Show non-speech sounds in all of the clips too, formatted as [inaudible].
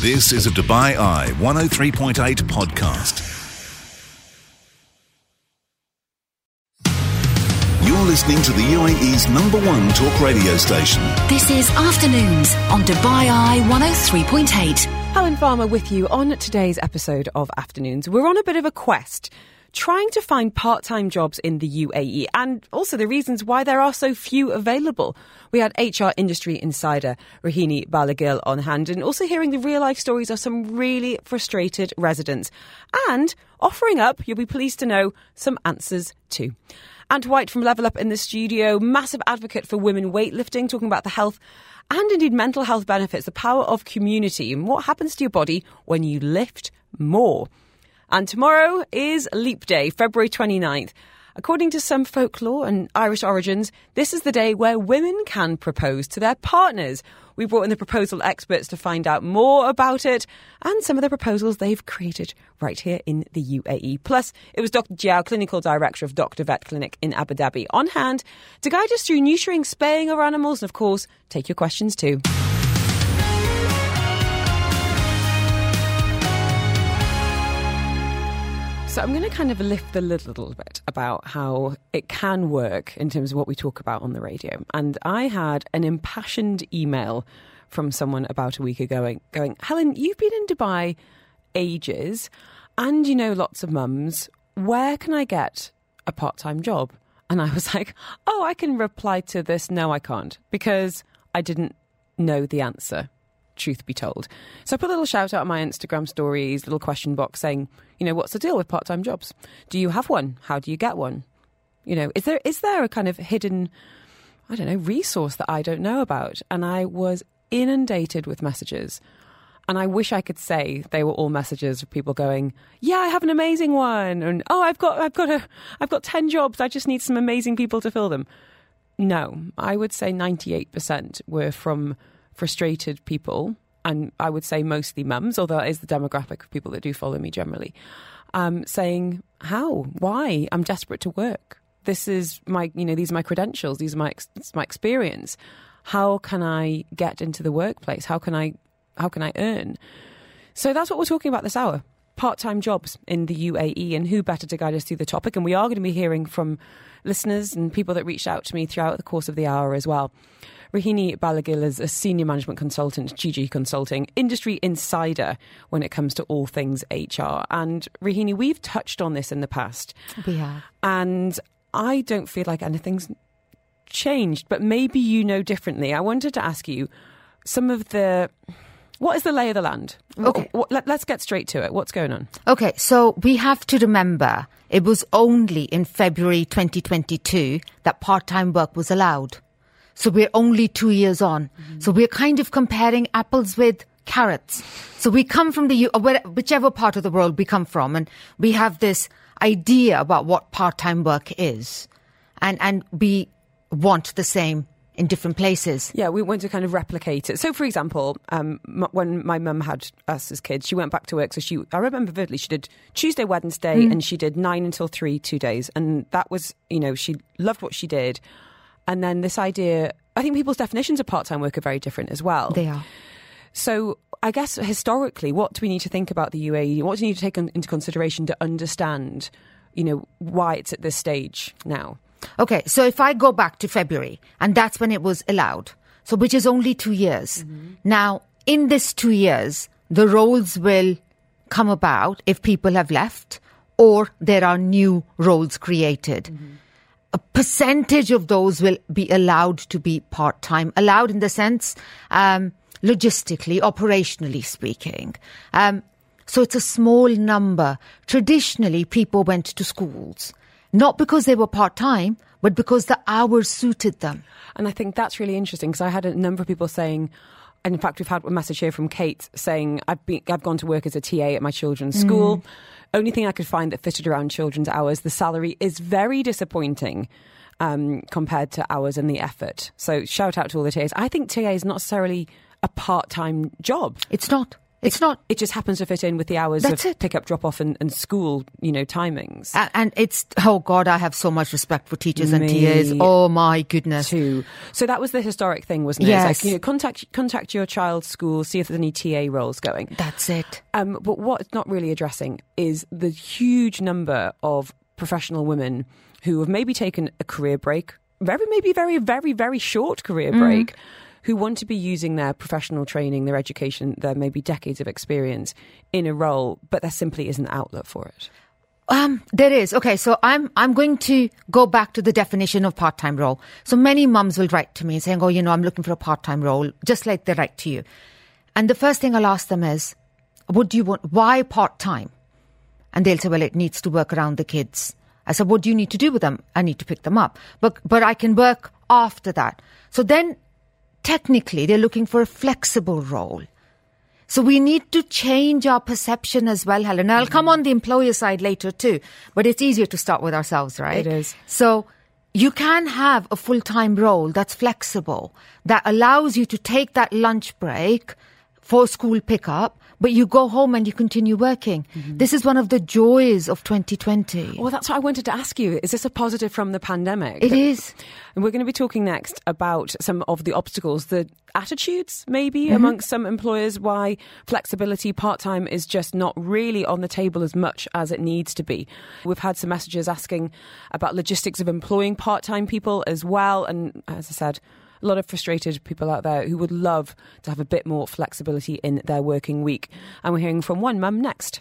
This is a Dubai Eye 103.8 podcast. You're listening to the UAE's number one talk radio station. This is Afternoons on Dubai Eye 103.8. Helen Farmer with you on today's episode of Afternoons. We're on a bit of a quest trying to find part time jobs in the UAE and also the reasons why there are so few available. We had HR industry insider Rohini Bhalla-Gill on hand and also hearing the real life stories of some really frustrated residents and offering up, you'll be pleased to know, some answers too. Ant White from Level Up in the studio, massive advocate for women weightlifting, talking about the health and indeed mental health benefits, the power of community, and what happens to your body when you lift more. And tomorrow is Leap Day, February 29th. According to some folklore and Irish origins, this is the day where women can propose to their partners. We brought in the proposal experts to find out more about it and some of the proposals they've created right here in the UAE. Plus, it was Dr. Joao, Clinical Director of Dr. Vet Clinic in Abu Dhabi, on hand to guide us through neutering, spaying our animals, and of course, take your questions too. So I'm going to kind of lift the lid a little bit about how it can work in terms of what we talk about on the radio. And I had an impassioned email from someone about a week ago going, Helen, you've been in Dubai ages and you know lots of mums. Where can I get a part time job? And I was [laughs] like, oh, I can reply to this. No, I can't because I didn't know the answer truth be told. So I put a little shout out on my Instagram stories, little question box saying, you know, what's the deal with part time jobs? Do you have one? How do you get one? You know, is there is there a kind of hidden, I don't know, resource that I don't know about? And I was inundated with messages. And I wish I could say they were all messages of people going, "Yeah, I have an amazing one," and "Oh, I've got, I've got a, I've got ten jobs. I just need some amazing people to fill them." No, I would say ninety-eight percent were from frustrated people, and I would say mostly mums, although that is the demographic of people that do follow me generally, um, saying, How? Why? I'm desperate to work. This is my, you know, these are my credentials, these are my, my experience. How can I get into the workplace? How can I, how can I earn? So that's what we're talking about this hour part time jobs in the UAE, and who better to guide us through the topic? And we are going to be hearing from listeners and people that reached out to me throughout the course of the hour as well. Rohini Bhalla-Gill is a senior management consultant, GGC Consulting, industry insider when it comes to all things HR. And Rohini, we've touched on this in the past. We have. And I don't feel like anything's changed, but maybe you know differently. I wanted to ask you some of the. What is the lay of the land? Okay. Let, us get straight to it. What's going on? Okay, so we have to remember it was only in February 2022 that part time work was allowed. So we're only two years on. Mm-hmm. So we're kind of comparing apples with carrots. So we come from the, whichever part of the world we come from, and we have this idea about what part-time work is. And, and we want the same in different places. Yeah, we want to kind of replicate it. So, for example, um, m- when my mum had us as kids, she went back to work. So she, I remember vividly, she did Tuesday, Wednesday, mm. and she did nine until three, two days, and that was, you know, she loved what she did. And then this idea, I think people's definitions of part time work are very different as well. They are. So I guess historically, what do we need to think about the UAE? What do we need to take into consideration to understand, you know, why it's at this stage now? Okay, so if I go back to February, and that's when it was allowed, so which is only two years. Mm-hmm. Now, in this two years, the roles will come about if people have left or there are new roles created. Mm-hmm a percentage of those will be allowed to be part time, allowed in the sense, um, logistically, operationally speaking. Um, so it's a small number. Traditionally, people went to schools, not because they were part time, but because the hours suited them. And I think that's really interesting because I had a number of people saying, and in fact, we've had a message here from Kate saying, I've, been, I've gone to work as a TA at my children's mm. school. Only thing I could find that fitted around children's hours. The salary is very disappointing. Um, compared to hours and the effort. So shout out to all the TAs. I think TA is not necessarily a part time job. It's not. It's not. It just happens to fit in with the hours That's of it. pick up, drop off, and, and school, you know, timings. a- And it's oh god, I have so much respect for teachers and Me TAs. Oh my goodness. too. So that was the historic thing, wasn't it? Yes. It's like, you know, contact contact your child's school, see if there's any TA roles going. That's it. Um, but what it's not really addressing is the huge number of professional women who have maybe taken a career break, very maybe very very very short career break, who want to be using their professional training, their education, their maybe decades of experience in a role, but there simply isn't an outlet for it. Um, there is. Okay, so I'm I'm going to go back to the definition of part-time role. So many mums will write to me saying, "Oh, you know, I'm looking for a part-time role," just like they write to you. And the first thing I'll ask them is, "What do you want? Why part-time?" And they'll say, "Well, it needs to work around the kids." I said, "What do you need to do with them?" I need to pick them up, but but I can work after that. So then, technically, they're looking for a flexible role. So we need to change our perception as well, Helen. I'll come on the employer side later too, but it's easier to start with ourselves, right? It is. So you can have a full-time role that's flexible, that allows you to take that lunch break for school pickup, but you go home and you continue working. Mm-hmm. This is one of the joys of 2020. Well, that's what I wanted to ask you. Is this a positive from the pandemic? It is. And we're going to be talking next about some of the obstacles, the attitudes maybe mm-hmm. amongst some employers, why flexibility part time is just not really on the table as much as it needs to be. We've had some messages asking about logistics of employing part time people as well. And as I said, a lot of frustrated people out there who would love to have a bit more flexibility in their working week. And we're hearing from one mum next.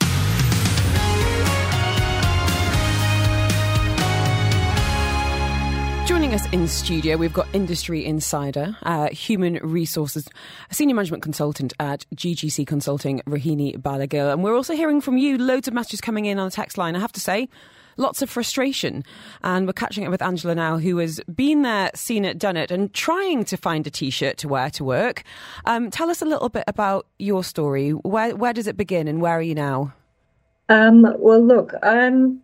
Joining us in studio, we've got industry insider, uh, human resources, a senior management consultant at GGC Consulting, Rohini Bhalla-Gill. And we're also hearing from you, loads of messages coming in on the text line. I have to say, lots of frustration. And we're catching up with Angela now, who has been there, seen it, done it, and trying to find a t shirt to wear to work. Um, tell us a little bit about your story. Where, where does it begin and where are you now? Um, well, look, I'm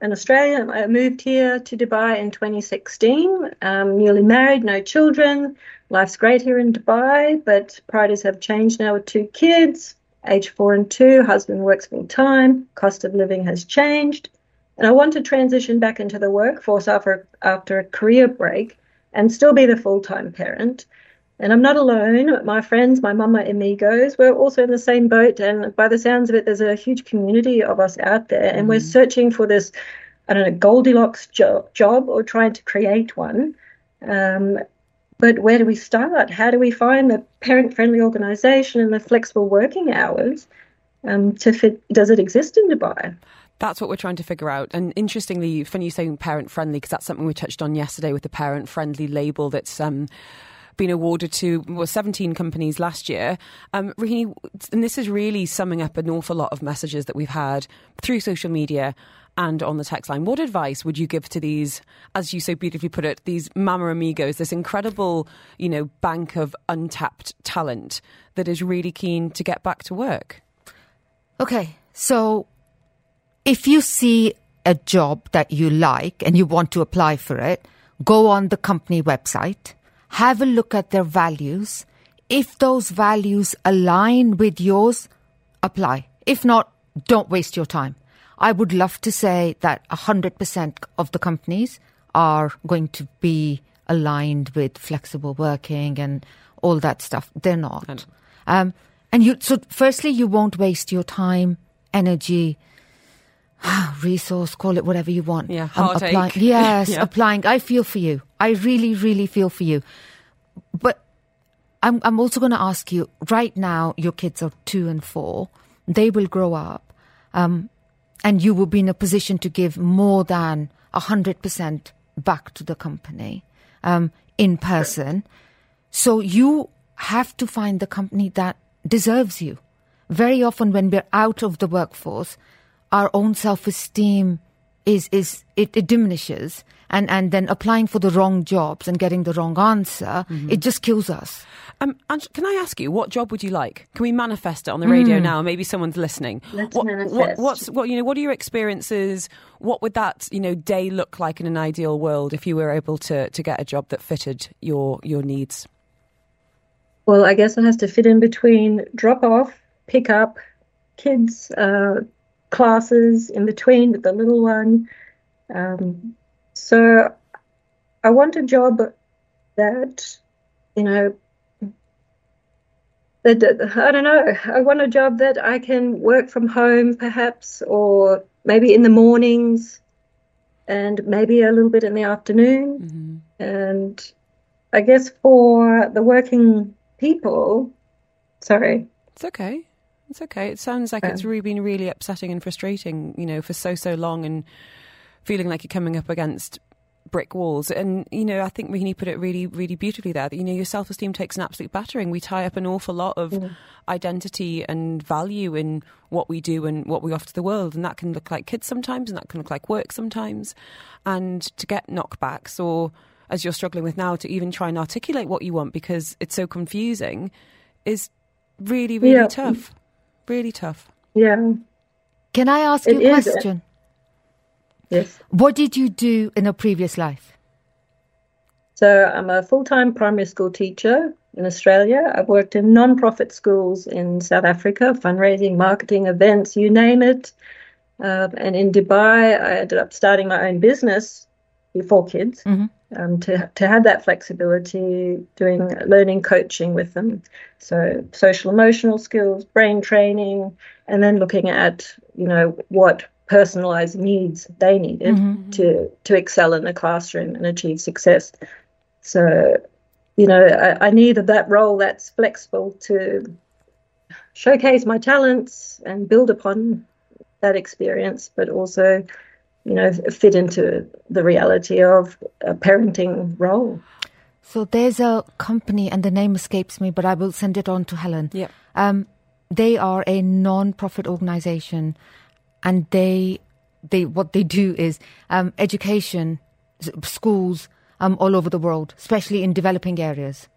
an Australian. I moved here to Dubai in 2016. Um, newly married, no children. Life's great here in Dubai, but priorities have changed now with two kids, age four and two. Husband works full time. Cost of living has changed. And I want to transition back into the workforce after, after a career break and still be the full time parent. And I'm not alone. My friends, my mama amigos, we're also in the same boat. And by the sounds of it, there's a huge community of us out there. And we're searching for this, I don't know, Goldilocks jo- job or trying to create one. Um, but where do we start? How do we find the parent friendly organisation and the flexible working hours um, to fit? Does it exist in Dubai? That's what we're trying to figure out. And interestingly, funny you saying parent friendly, because that's something we touched on yesterday with the parent friendly label that's um, been awarded to well, 17 companies last year. Um, and this is really summing up an awful lot of messages that we've had through social media and on the text line. What advice would you give to these, as you so beautifully put it, these mama amigos, this incredible, you know, bank of untapped talent that is really keen to get back to work? Okay, so if you see a job that you like and you want to apply for it, go on the company website, have a look at their values. If those values align with yours, apply. If not, don't waste your time. I would love to say that 100% of the companies are going to be aligned with flexible working and all that stuff. They're not. Um, and you, so firstly, you won't waste your time, energy, resource, call it whatever you want. Yeah, Um, heartache. applying, [laughs] yes, Yeah. applying. I feel for you. I really, really feel for you. But I'm, I'm also going to ask you right now, your kids are two and four. They will grow up. Um, and you will be in a position to give more than 100% back to the company um, in person. So you have to find the company that deserves you. Very often, when we're out of the workforce, our own self-esteem is is it, it diminishes, and and then applying for the wrong jobs and getting the wrong answer, it just kills us. Um, Ange, can I ask you, what job would you like? Can we manifest it on the radio now? Maybe someone's listening. Let's what, manifest. What, what's what you know? What are your experiences? What would that you know day look like in an ideal world if you were able to to get a job that fitted your your needs? Well, I guess it has to fit in between drop off, pick up kids' uh, classes in between with the little one. Um, so I want a job that, you know, that I don't know. I want a job that I can work from home, perhaps, or maybe in the mornings, and maybe a little bit in the afternoon. Mm-hmm. And I guess for the working people, sorry, it's okay. It's okay. It sounds like it's really been really upsetting and frustrating, you know, for so so long, and feeling like you're coming up against brick walls. And, you know, I think Rohini put it really, really beautifully there that, you know, your self esteem takes an absolute battering. We tie up an awful lot of mm. identity and value in what we do and what we offer to the world. And that can look like kids sometimes, and that can look like work sometimes. And to get knockbacks or, as you're struggling with now, to even try and articulate what you want because it's so confusing is really, really yeah. tough. Really tough. Yeah. Can I ask it you a question? Yes. What did you do in a previous life? So I'm a full-time primary school teacher in Australia. I've worked in non-profit schools in South Africa, fundraising, marketing, events, you name it. Uh, and in Dubai, I ended up starting my own business before kids mm-hmm. um, to to have that flexibility, doing learning coaching with them, so social emotional skills, brain training, and then looking at you know what personalized needs they needed mm-hmm. to to excel in the classroom and achieve success. So, you know, I, I needed that role that's flexible to showcase my talents and build upon that experience, but also, you know, fit into the reality of a parenting role. So there's a company, and the name escapes me, but I will send it on to Helen. Yeah. Um, they are a non-profit organization and they they what they do is um, education schools um, all over the world, especially in developing areas.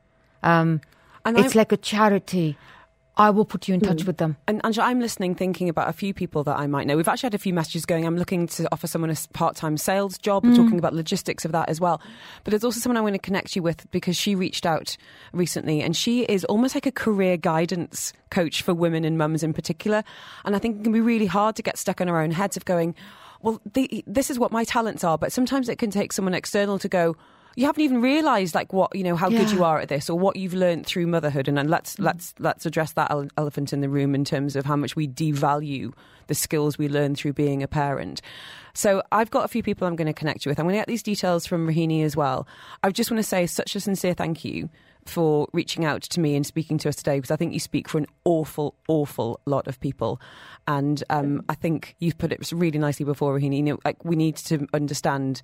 Um, it's I'm, like a charity. I will put you in touch mm. with them. And Angela, I'm listening, thinking about a few people that I might know. We've actually had a few messages going. I'm looking to offer someone a part-time sales job. Mm. talking about logistics of that as well. But there's also someone I want to connect you with because she reached out recently, and she is almost like a career guidance coach for women and mums in particular. And I think it can be really hard to get stuck in our own heads of going, well, the, this is what my talents are. But sometimes it can take someone external to go you haven't even realised like what you know how yeah. good you are at this or what you've learned through motherhood and, and let's mm. let's let's address that elephant in the room in terms of how much we devalue the skills we learn through being a parent. So I've got a few people I'm going to connect you with. I'm going to get these details from Rohini as well. I just want to say such a sincere thank you for reaching out to me and speaking to us today because I think you speak for an awful, awful lot of people. And um, I think you've put it really nicely before, Rohini. You know, like we need to understand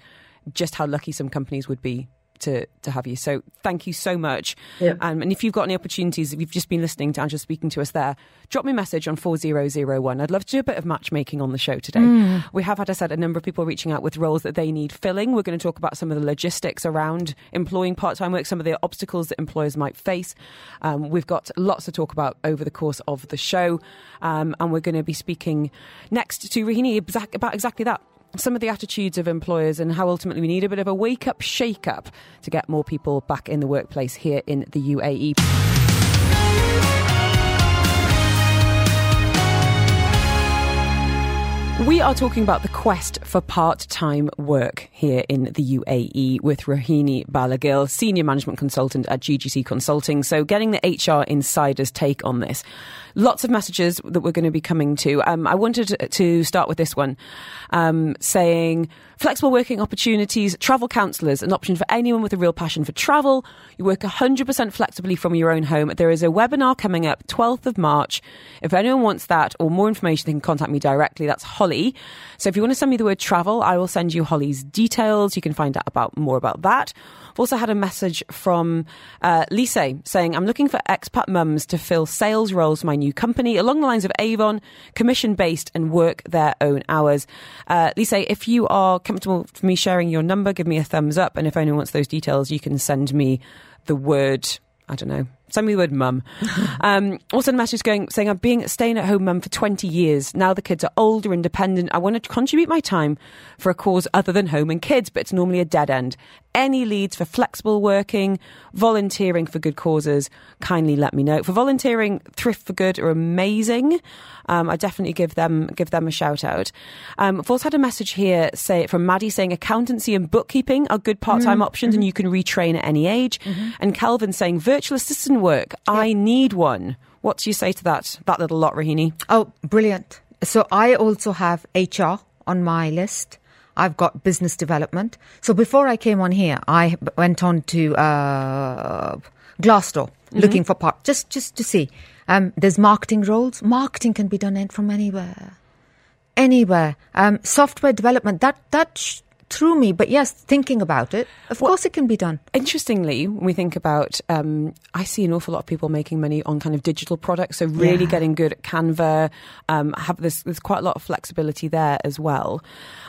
just how lucky some companies would be to, to have you. So thank you so much. Yeah. Um, and if you've got any opportunities, if you've just been listening to Angela speaking to us there, drop me a message on 4001. I'd love to do a bit of matchmaking on the show today. Mm. We have had, I said, a number of people reaching out with roles that they need filling. We're going to talk about some of the logistics around employing part time work, some of the obstacles that employers might face. Um, we've got lots to talk about over the course of the show. Um, and we're going to be speaking next to Rahini about exactly that some of the attitudes of employers and how ultimately we need a bit of a wake up, shake up to get more people back in the workplace here in the UAE. We are talking about the quest for part time work here in the UAE with Rohini Bhalla-Gill, Senior Management Consultant at GGC Consulting. So, getting the HR insider's take on this. Lots of messages that we're going to be coming to. Um, I wanted to start with this one um, saying flexible working opportunities, travel counsellors, an option for anyone with a real passion for travel. You work 100% flexibly from your own home. There is a webinar coming up 12th of March. If anyone wants that or more information, they can contact me directly. That's Holly. So if you want to send me the word travel, I will send you Holly's details. You can find out about more about that. I've also had a message from uh, Lise saying, I'm looking for expat mums to fill sales roles my new company along the lines of Avon, commission based and work their own hours. Uh, Lise, if you are comfortable for me sharing your number, give me a thumbs up. And if anyone wants those details, you can send me the word, I don't know, send me the word mum. [laughs] um, also, a message going saying I'm being staying at home mum for 20 years. Now the kids are older, independent. I want to contribute my time for a cause other than home and kids, but it's normally a dead end. Any leads for flexible working, volunteering for good causes, kindly let me know. For volunteering, Thrift for Good are amazing. Um, I definitely give them give them a shout out. Um, I've also had a message here say from Maddie saying accountancy and bookkeeping are good part time options and you can retrain at any age. And Kelvin saying virtual assistant work. I need one. What do you say to that that little lot, Rohini? Oh, brilliant. So I also have HR on my list. I've got business development. So before I came on here, I went on to uh, Glassdoor looking for part just just to see. Um, there's marketing roles. Marketing can be done in- from anywhere, anywhere. Um, software development that that sh- threw me, but yes, thinking about it, of course it can be done. Interestingly, when we think about, um, I see an awful lot of people making money on kind of digital products. So really Yeah. getting good at Canva. Um, have this, there's quite a lot of flexibility there as well.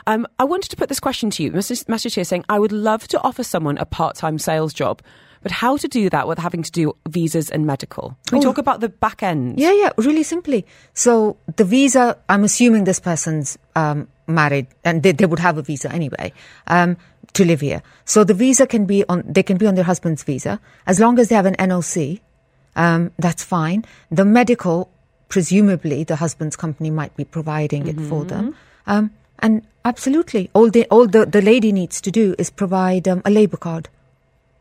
Um, I wanted to put this question to you. Message, message here saying, I would love to offer someone a part-time sales job, but how to do that without having to do visas and medical? Can we Oh. talk about the back end? Yeah, yeah, really simply. So the visa, I'm assuming this person's um, married and they, they would have a visa anyway um, to live here. So the visa can be on, they can be on their husband's visa as long as they have an NOC. Um, that's fine. The medical, presumably, the husband's company might be providing it for them. Um, and absolutely, all the all the, the lady needs to do is provide um, a labour card.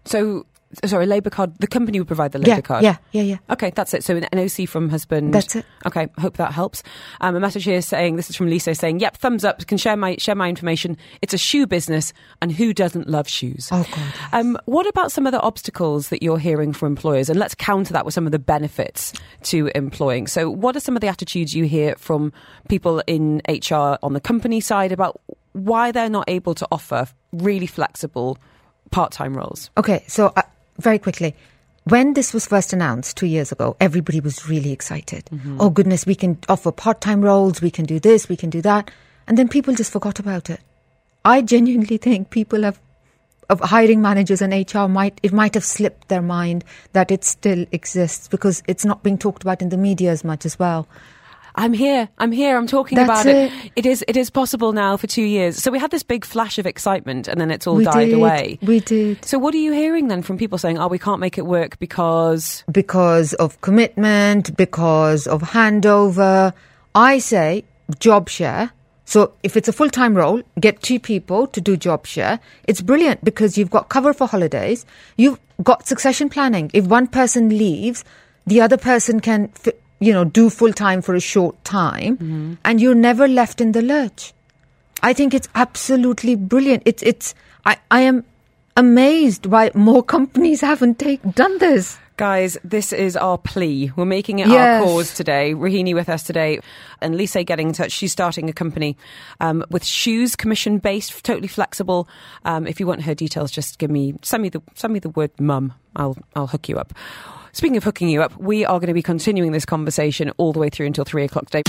So, sorry, Labour card, the company would provide the Labour yeah, card? yeah, yeah, yeah. Okay, that's it. So an NOC from husband. That's it. Okay, hope that helps. Um, a message here saying this is from Lisa saying, "Yep, thumbs up. Can share my share my information. It's a shoe business, and who doesn't love shoes?" Oh, God, yes. Um, what about some of the obstacles that you're hearing from employers? And let's counter that with some of the benefits to employing. So, what are some of the attitudes you hear from people in HR on the company side about why they're not able to offer really flexible part-time roles? Okay, so uh, very quickly, when this was first announced two years ago, everybody was really excited. Mm-hmm. Oh goodness, we can offer part-time roles, we can do this, we can do that, and then people just forgot about it. I genuinely think people have of hiring managers and HR might it might have slipped their mind that it still exists because it's not being talked about in the media as much as well. I'm here. I'm here. I'm talking That's about it. it. It is. It is possible now for two years. So we had this big flash of excitement, and then it's all we died did, away. We did. So what are you hearing then from people saying, "Oh, we can't make it work because"? because of commitment, because of handover. I say job share. So if it's a full time role, get two people to do job share. It's brilliant because you've got cover for holidays. You've got succession planning. If one person leaves, the other person can, you know, do full time for a short time, and you're never left in the lurch. I think it's absolutely brilliant. It's it's I, I am amazed why more [laughs] companies haven't take, done this. Guys, this is our plea. We're making it Yes. our cause today. Rohini with us today, and Lisa getting in touch. She's starting a company um, with shoes, commission based, totally flexible. Um, if you want her details, just give me send me the send me the word mum. I'll I'll hook you up. Speaking of hooking you up, we are going to be continuing this conversation all the way through until three o'clock today.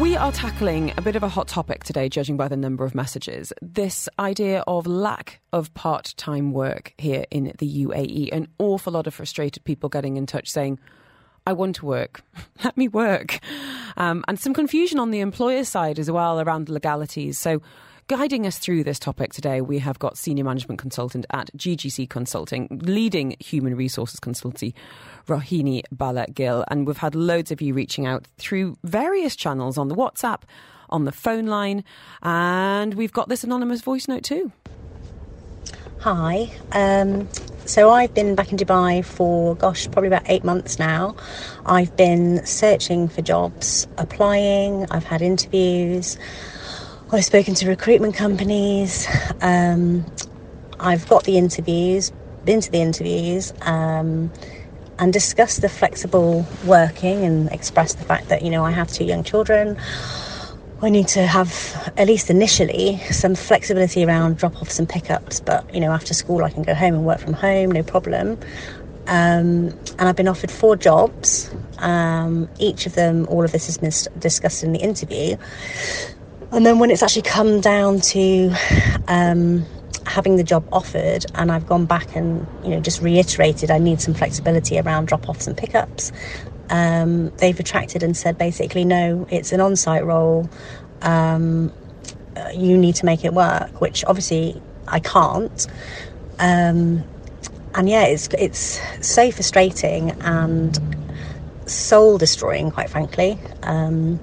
We are tackling a bit of a hot topic today, judging by the number of messages. This idea of lack of part time work here in the UAE. An awful lot of frustrated people getting in touch saying, I want to work. [laughs] Let me work. Um, and some confusion on the employer side as well around legalities. So, guiding us through this topic today, we have got senior management consultant at GGC Consulting, leading human resources consultancy, Rohini Bhalla-Gill. And we've had loads of you reaching out through various channels on the WhatsApp, on the phone line, and we've got this anonymous voice note too. Hi. Um, so I've been back in Dubai for, gosh, probably about eight months now. I've been searching for jobs, applying, I've had interviews, I've spoken to recruitment companies, um, I've got the interviews, been to the interviews, um, and discussed the flexible working and expressed the fact that, you know, I have two young children. I need to have, at least initially, some flexibility around drop offs and pickups. But, you know, after school, I can go home and work from home, no problem. Um, and I've been offered four jobs. Um, each of them, all of this has been discussed in the interview. And then when it's actually come down to um, having the job offered, and I've gone back and you know just reiterated I need some flexibility around drop offs and pickups. um, they've retracted and said basically, no, it's an on site role. Um, uh, you need to make it work, which obviously I can't. Um, and yeah, it's it's so frustrating and soul destroying, quite frankly. Um,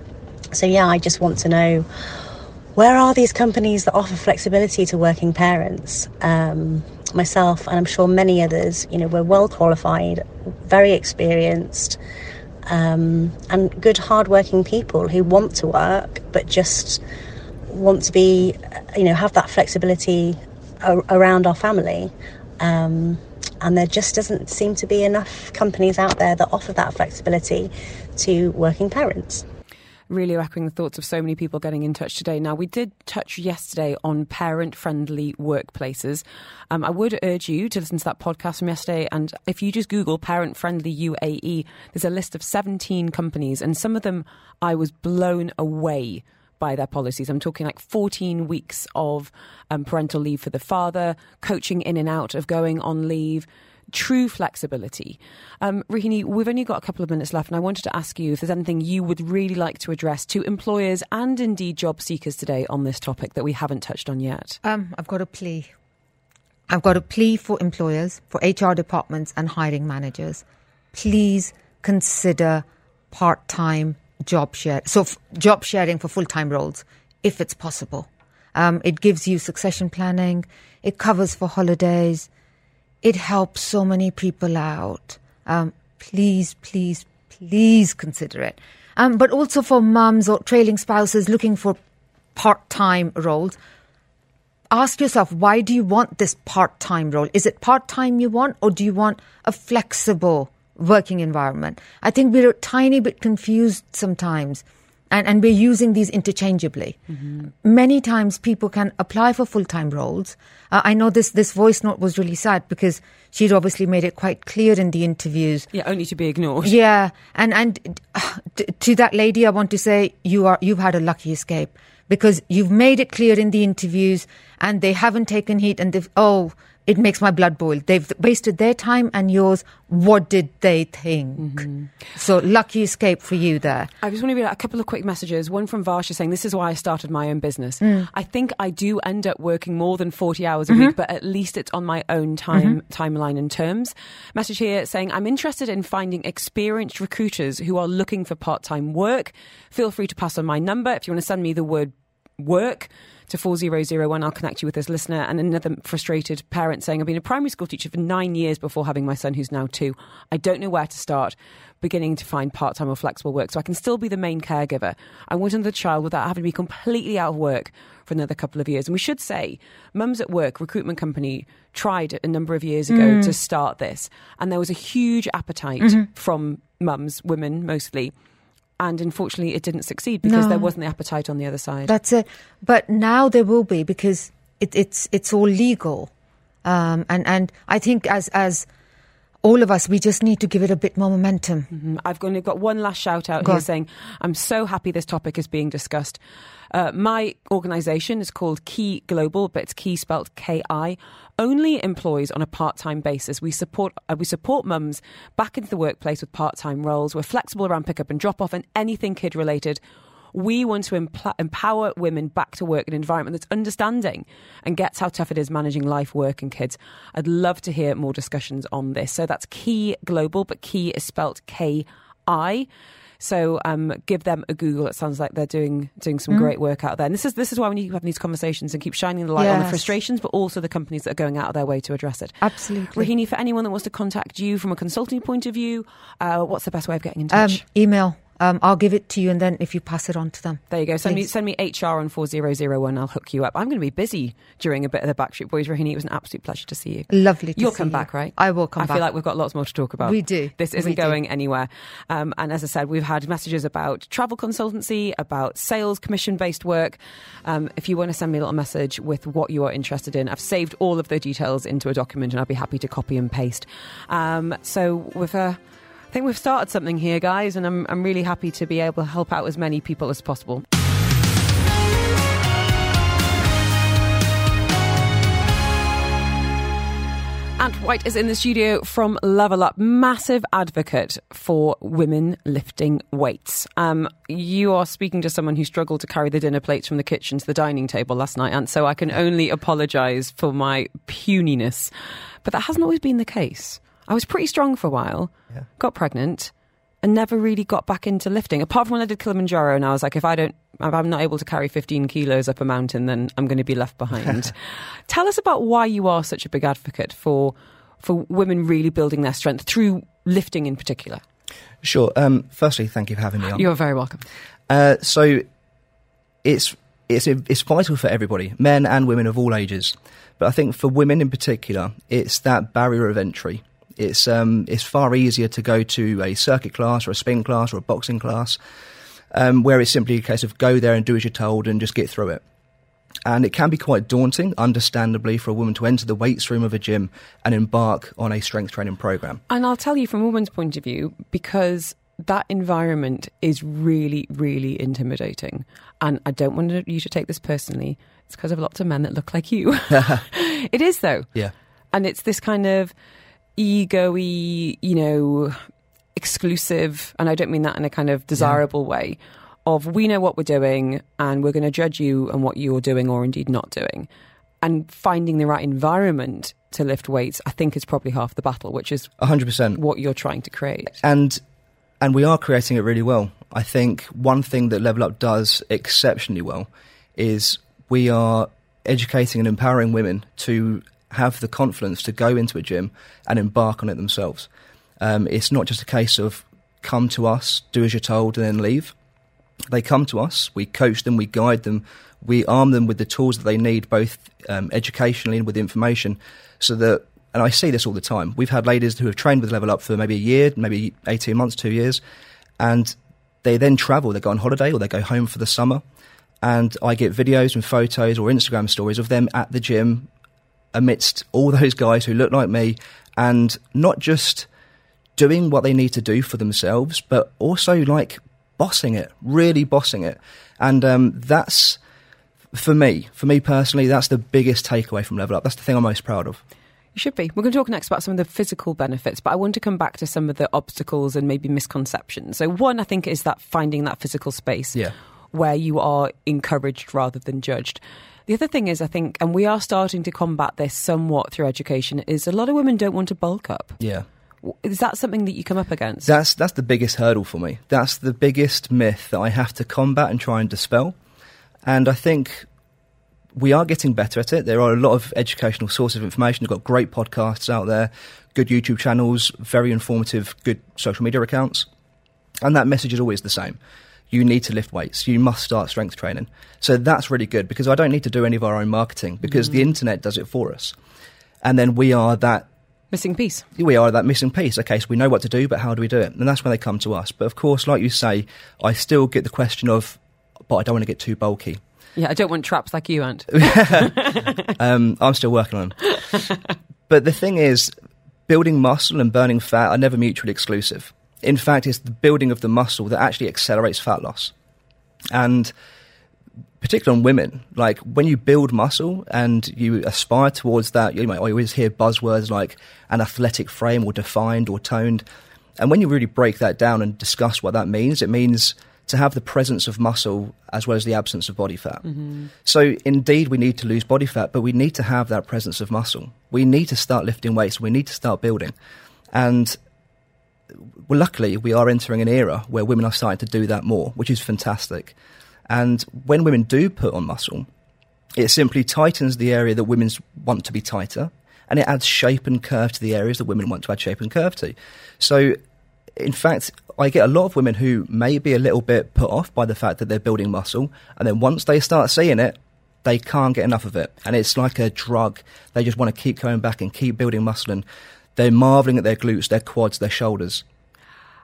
so yeah, I just want to know where are these companies that offer flexibility to working parents? Um, myself, and I'm sure many others, you know, we're well qualified, very experienced, um, and good, hardworking people who want to work, but just want to be, you know, have that flexibility around our family. Um, and there just doesn't seem to be enough companies out there that offer that flexibility to working parents really echoing the thoughts of so many people getting in touch today. Now, we did touch yesterday on parent friendly workplaces. Um, I would urge you to listen to that podcast from yesterday. And if you just Google parent friendly UAE, there's a list of 17 companies, and some of them I was blown away by their policies. I'm talking like 14 weeks of um, parental leave for the father, coaching in and out of going on leave, true flexibility. Um, we've only got a couple of minutes left, and I wanted to ask you if there's anything you would really like to address to employers and indeed job seekers today on this topic that we haven't touched on yet. Um, I've got a plea. I've got a plea for employers, for HR departments, and hiring managers. Please consider part time job share. So, f- job sharing for full time roles, if it's possible. Um, it gives you succession planning. It covers for holidays. It helps so many people out. Um, please, please, please consider it. Um, but also for mums or trailing spouses looking for part time roles. Ask yourself, why do you want this part time role? Is it part time you want, or do you want a flexible working environment? I think we're a tiny bit confused sometimes and, and we're using these interchangeably. Mm-hmm. Many times people can apply for full time roles. Uh, I know this, this voice note was really sad because she'd obviously made it quite clear in the interviews. Yeah, only to be ignored. Yeah, and and uh, [sighs] to that lady, I want to say you are you've had a lucky escape because you've made it clear in the interviews, and they haven't taken heat, and they've oh it makes my blood boil. They've wasted their time and yours. What did they think? Mm-hmm. So lucky escape for you there. I just want to read a couple of quick messages. One from Varsha saying, This is why I started my own business. Mm. I think I do end up working more than 40 hours a mm-hmm. week, but at least it's on my own time mm-hmm. timeline and terms. Message here saying, I'm interested in finding experienced recruiters who are looking for part time work. Feel free to pass on my number if you want to send me the word work to 4001. I'll connect you with this listener. And another frustrated parent saying, I've been a primary school teacher for nine years before having my son, who's now two. I don't know where to start beginning to find part time or flexible work so I can still be the main caregiver. I want another child without having to be completely out of work for another couple of years. And we should say, Mums at Work recruitment company tried a number of years ago mm. to start this, and there was a huge appetite mm-hmm. from mums, women mostly and unfortunately it didn't succeed because no. there wasn't the appetite on the other side. That's it. But now there will be because it, it's it's all legal, um, and and I think as as all of us, we just need to give it a bit more momentum. Mm-hmm. I've only got one last shout out Go here on. saying, I'm so happy this topic is being discussed. Uh, my organisation is called Key Global, but it's Key spelt K I only employs on a part-time basis. We support uh, we support mums back into the workplace with part-time roles. We're flexible around pick-up and drop-off and anything kid-related. We want to empower women back to work in an environment that's understanding and gets how tough it is managing life, work, and kids. I'd love to hear more discussions on this. So that's Key Global, but Key is spelt K I. So um, give them a Google. It sounds like they're doing doing some mm. great work out there. And this is this is why we need to have these conversations and keep shining the light yes. on the frustrations, but also the companies that are going out of their way to address it. Absolutely. Rohini, for anyone that wants to contact you from a consulting point of view, uh, what's the best way of getting in touch? Um, email um, I'll give it to you, and then if you pass it on to them. There you go. Send me send me HR on four zero zero one. I'll hook you up. I'm going to be busy during a bit of the Backstreet Boys. Rohini, it was an absolute pleasure to see you. Lovely. To see You'll come you. back, right? I will come. Back. I back. feel like we've got lots more to talk about. We do. This isn't going anywhere. Um, and as I said, we've had messages about travel consultancy, about sales commission based work. Um, if you want to send me a little message with what you are interested in, I've saved all of the details into a document, and I'll be happy to copy and paste. Um, so with a I think we've started something here, guys, and I'm, I'm really happy to be able to help out as many people as possible. Ant White is in the studio from Level Up, massive advocate for women lifting weights. Um, you are speaking to someone who struggled to carry the dinner plates from the kitchen to the dining table last night, and so I can only apologise for my puniness. But that hasn't always been the case. I was pretty strong for a while, Yeah. got pregnant, and never really got back into lifting. Apart from when I did Kilimanjaro, and I was like, if I don't, if I'm not able to carry 15 kilos up a mountain, then I'm going to be left behind. [laughs] Tell us about why you are such a big advocate for for women really building their strength through lifting in particular. Sure. Um, firstly, thank you for having me on. You're very welcome. Uh, so it's it's it's vital for everybody, men and women of all ages. But I think for women in particular, it's that barrier of entry. It's um, it's far easier to go to a circuit class or a spin class or a boxing class, um, where it's simply a case of go there and do as you're told and just get through it. And it can be quite daunting, understandably, for a woman to enter the weights room of a gym and embark on a strength training program. And I'll tell you from a woman's point of view, because that environment is really, really intimidating. And I don't want you to take this personally. It's because of lots of men that look like you. [laughs] [laughs] it is, though. Yeah. And it's this kind of ego-y, you know, exclusive, and I don't mean that in a kind of desirable way, of we know what we're doing and we're going to judge you and what you're doing or indeed not doing. And finding the right environment to lift weights, I think, is probably half the battle, which is 100%. what you're trying to create. and and we are creating it really well. I think one thing that Level Up does exceptionally well is we are educating and empowering women to have the confidence to go into a gym and embark on it themselves. Um, it's not just a case of come to us, do as you're told, and then leave. They come to us, we coach them, we guide them, we arm them with the tools that they need, both um, educationally and with information, so that. And I see this all the time. We've had ladies who have trained with Level Up for maybe a year, maybe 18 months, two years, and they then travel. They go on holiday or they go home for the summer. And I get videos and photos or Instagram stories of them at the gym amidst all those guys who look like me and not just doing what they need to do for themselves, but also like bossing it, really bossing it. And um, that's, for me, for me personally, that's the biggest takeaway from Level Up. That's the thing I'm most proud of. You should be. We're going to talk next about some of the physical benefits, but I want to come back to some of the obstacles and maybe misconceptions. So, one, I think, is that finding that physical space Yeah. where you are encouraged rather than judged. The other thing is, I think, and we are starting to combat this somewhat through education, is a lot of women don't want to bulk up. Yeah. Is that something that you come up against? That's that's the biggest hurdle for me. That's the biggest myth that I have to combat and try and dispel. And I think we are getting better at it. There are a lot of educational sources of information. We've got great podcasts out there, good YouTube channels, very informative, good social media accounts. And that message is always the same. You need to lift weights. You must start strength training. So that's really good because I don't need to do any of our own marketing because the internet does it for us. And then we are that Missing piece. we are that missing piece. Okay, so we know what to do, but how do we do it? And that's when they come to us. But of course, like you say, I still get the question of, but I don't want to get too bulky. Yeah, I don't want traps like you, Ant. [laughs] Um, I'm still working on them. [laughs] but the thing is, building muscle and burning fat are never mutually exclusive. In fact, it's the building of the muscle that actually accelerates fat loss. And particularly on women, like when you build muscle and you aspire towards that, you might always hear buzzwords like an athletic frame or defined or toned. And when you really break that down and discuss what that means, it means to have the presence of muscle as well as the absence of body fat. Mm-hmm. So indeed, we need to lose body fat, but we need to have that presence of muscle. We need to start lifting weights. We need to start building. And well, luckily, we are entering an era where women are starting to do that more, which is fantastic. And when women do put on muscle, it simply tightens the area that women want to be tighter, and it adds shape and curve to the areas that women want to add shape and curve to. So, in fact, I get a lot of women who may be a little bit put off by the fact that they're building muscle, and then once they start seeing it, they can't get enough of it. And it's like a drug. They just want to keep going back and keep building muscle, and they're marveling at their glutes, their quads, their shoulders.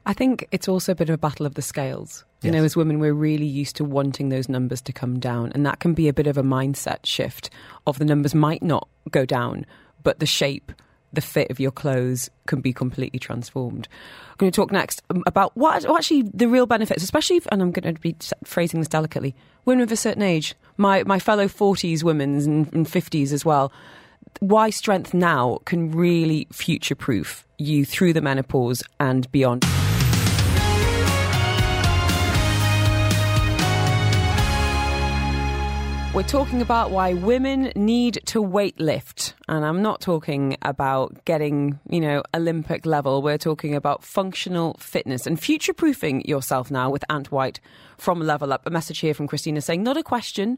I think it's also a bit of a battle of the scales. You know, as women, we're really used to wanting those numbers to come down, and that can be a bit of a mindset shift. Of the numbers might not go down, but the shape, the fit of your clothes can be completely transformed. I'm going to talk next um, about what what actually the real benefits, especially, if, and I'm going to be phrasing this delicately. Women of a certain age, my my fellow 40s women and, and 50s as well. Why strength now can really future proof you through the menopause and beyond. We're talking about why women need to weightlift. And I'm not talking about getting, you know, Olympic level. We're talking about functional fitness and future proofing yourself now with Ant White from Level Up. A message here from Christina saying, not a question,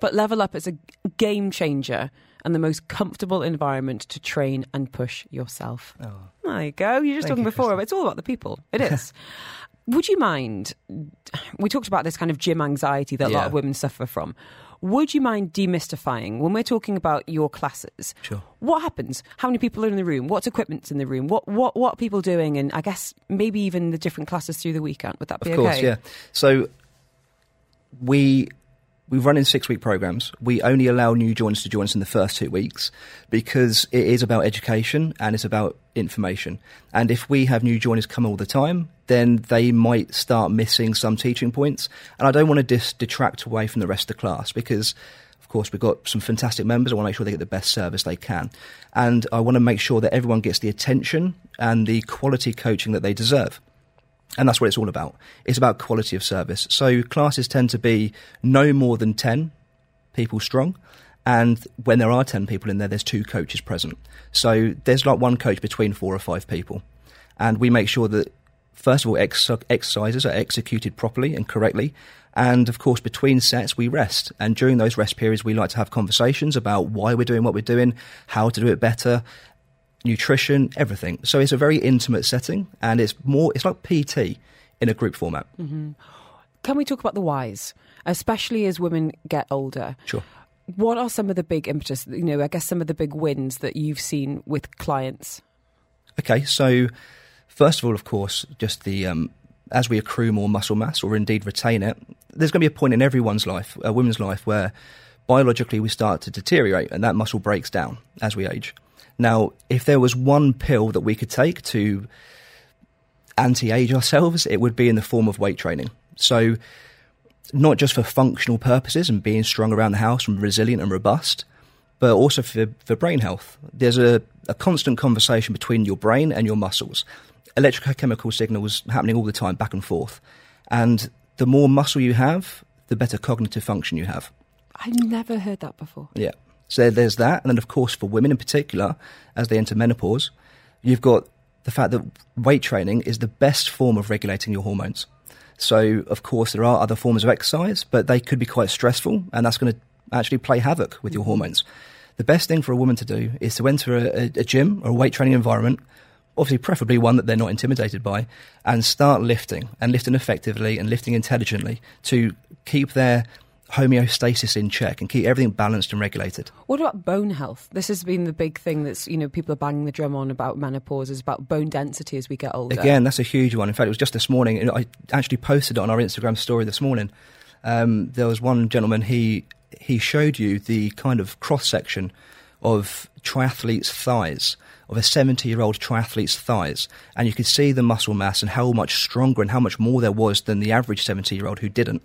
but Level Up is a game changer and the most comfortable environment to train and push yourself. Oh. There you go. You were just Thank talking you, before. It's all about the people. It is. [laughs] Would you mind? We talked about this kind of gym anxiety that a lot of women suffer from. Would you mind demystifying when we're talking about your classes? Sure. What happens? How many people are in the room? What's equipment's in the room? What what what are people doing? And I guess maybe even the different classes through the weekend. Would that be Of course, okay? yeah. So we we run in six week programs. We only allow new joiners to join us in the first two weeks because it is about education and it's about information. And if we have new joiners come all the time, then they might start missing some teaching points. And I don't want to dis- detract away from the rest of the class because. Of course, we've got some fantastic members. I want to make sure they get the best service they can. And I want to make sure that everyone gets the attention and the quality coaching that they deserve. And that's what it's all about. It's about quality of service. So classes tend to be no more than 10 people strong. And when there are 10 people in there, there's two coaches present. So there's like one coach between four or five people. And we make sure that, first of all, ex- exercises are executed properly and correctly. And of course, between sets, we rest. And during those rest periods, we like to have conversations about why we're doing what we're doing, how to do it better, nutrition, everything. So it's a very intimate setting, and it's more. It's like PT in a group format. Can we talk about the whys, especially as women get older? Sure. What are some of the big impetus? You know, I guess some of the big wins that you've seen with clients. Okay, so first of all, of course, just the um, as we accrue more muscle mass, or indeed retain it, there's going to be a point in everyone's life, a woman's life, where biologically we start to deteriorate, and that muscle breaks down as we age. Now, if there was one pill that we could take to anti-age ourselves, it would be in the form of weight training. So, not just for functional purposes and being strong around the house and resilient and robust, but also for, for brain health. There's a, a constant conversation between your brain and your muscles. Electrochemical signals happening all the time, back and forth. And the more muscle you have, the better cognitive function you have. I've never heard that before. Yeah. So there's that. And then, of course, for women in particular, as they enter menopause, you've got the fact that weight training is the best form of regulating your hormones. So, of course, there are other forms of exercise, but they could be quite stressful, and that's going to actually play havoc with your mm-hmm. hormones. The best thing for a woman to do is to enter a, a, a gym or a weight training environment, obviously, preferably one that they're not intimidated by, and start lifting and lifting effectively and lifting intelligently to keep their homeostasis in check and keep everything balanced and regulated. What about bone health? This has been the big thing that's, you know, people are banging the drum on about menopause is about bone density as we get older. Again, that's a huge one. In fact, it was just this morning. and I actually posted it on our Instagram story this morning. Um, there was one gentleman. He he showed you the kind of cross section of triathlete's thighs, of a seventy-year-old triathlete's thighs, and you could see the muscle mass and how much stronger and how much more there was than the average seventy-year-old who didn't.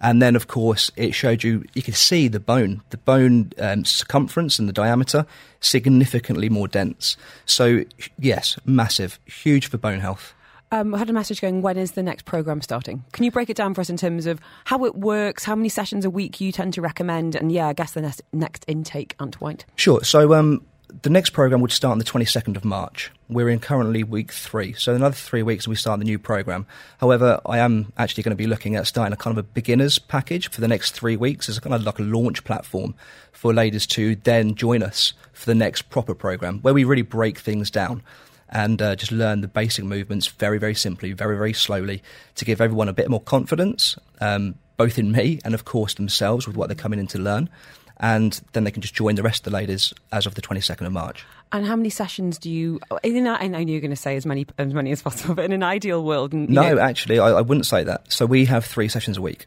And then, of course, it showed you, you could see the bone, the bone um, circumference and the diameter significantly more dense. So, yes, massive, huge for bone health. Um, I had a message going, when is the next programme starting? Can you break it down for us in terms of how it works, how many sessions a week you tend to recommend, and yeah, I guess the next, next intake, Ant White? Sure. So, um, the next program would start on the 22nd of March. We're in currently week three. So, another three weeks, and we start the new program. However, I am actually going to be looking at starting a kind of a beginner's package for the next three weeks as a kind of like a launch platform for ladies to then join us for the next proper program where we really break things down and uh, just learn the basic movements very, very simply, very, very slowly to give everyone a bit more confidence, um, both in me and, of course, themselves with what they're coming in to learn. And then they can just join the rest of the ladies as of the 22nd of March. And how many sessions do you? In I know you're going to say as many as many as possible, [laughs] but in an ideal world, No, know, actually, I, I wouldn't say that. So we have three sessions a week.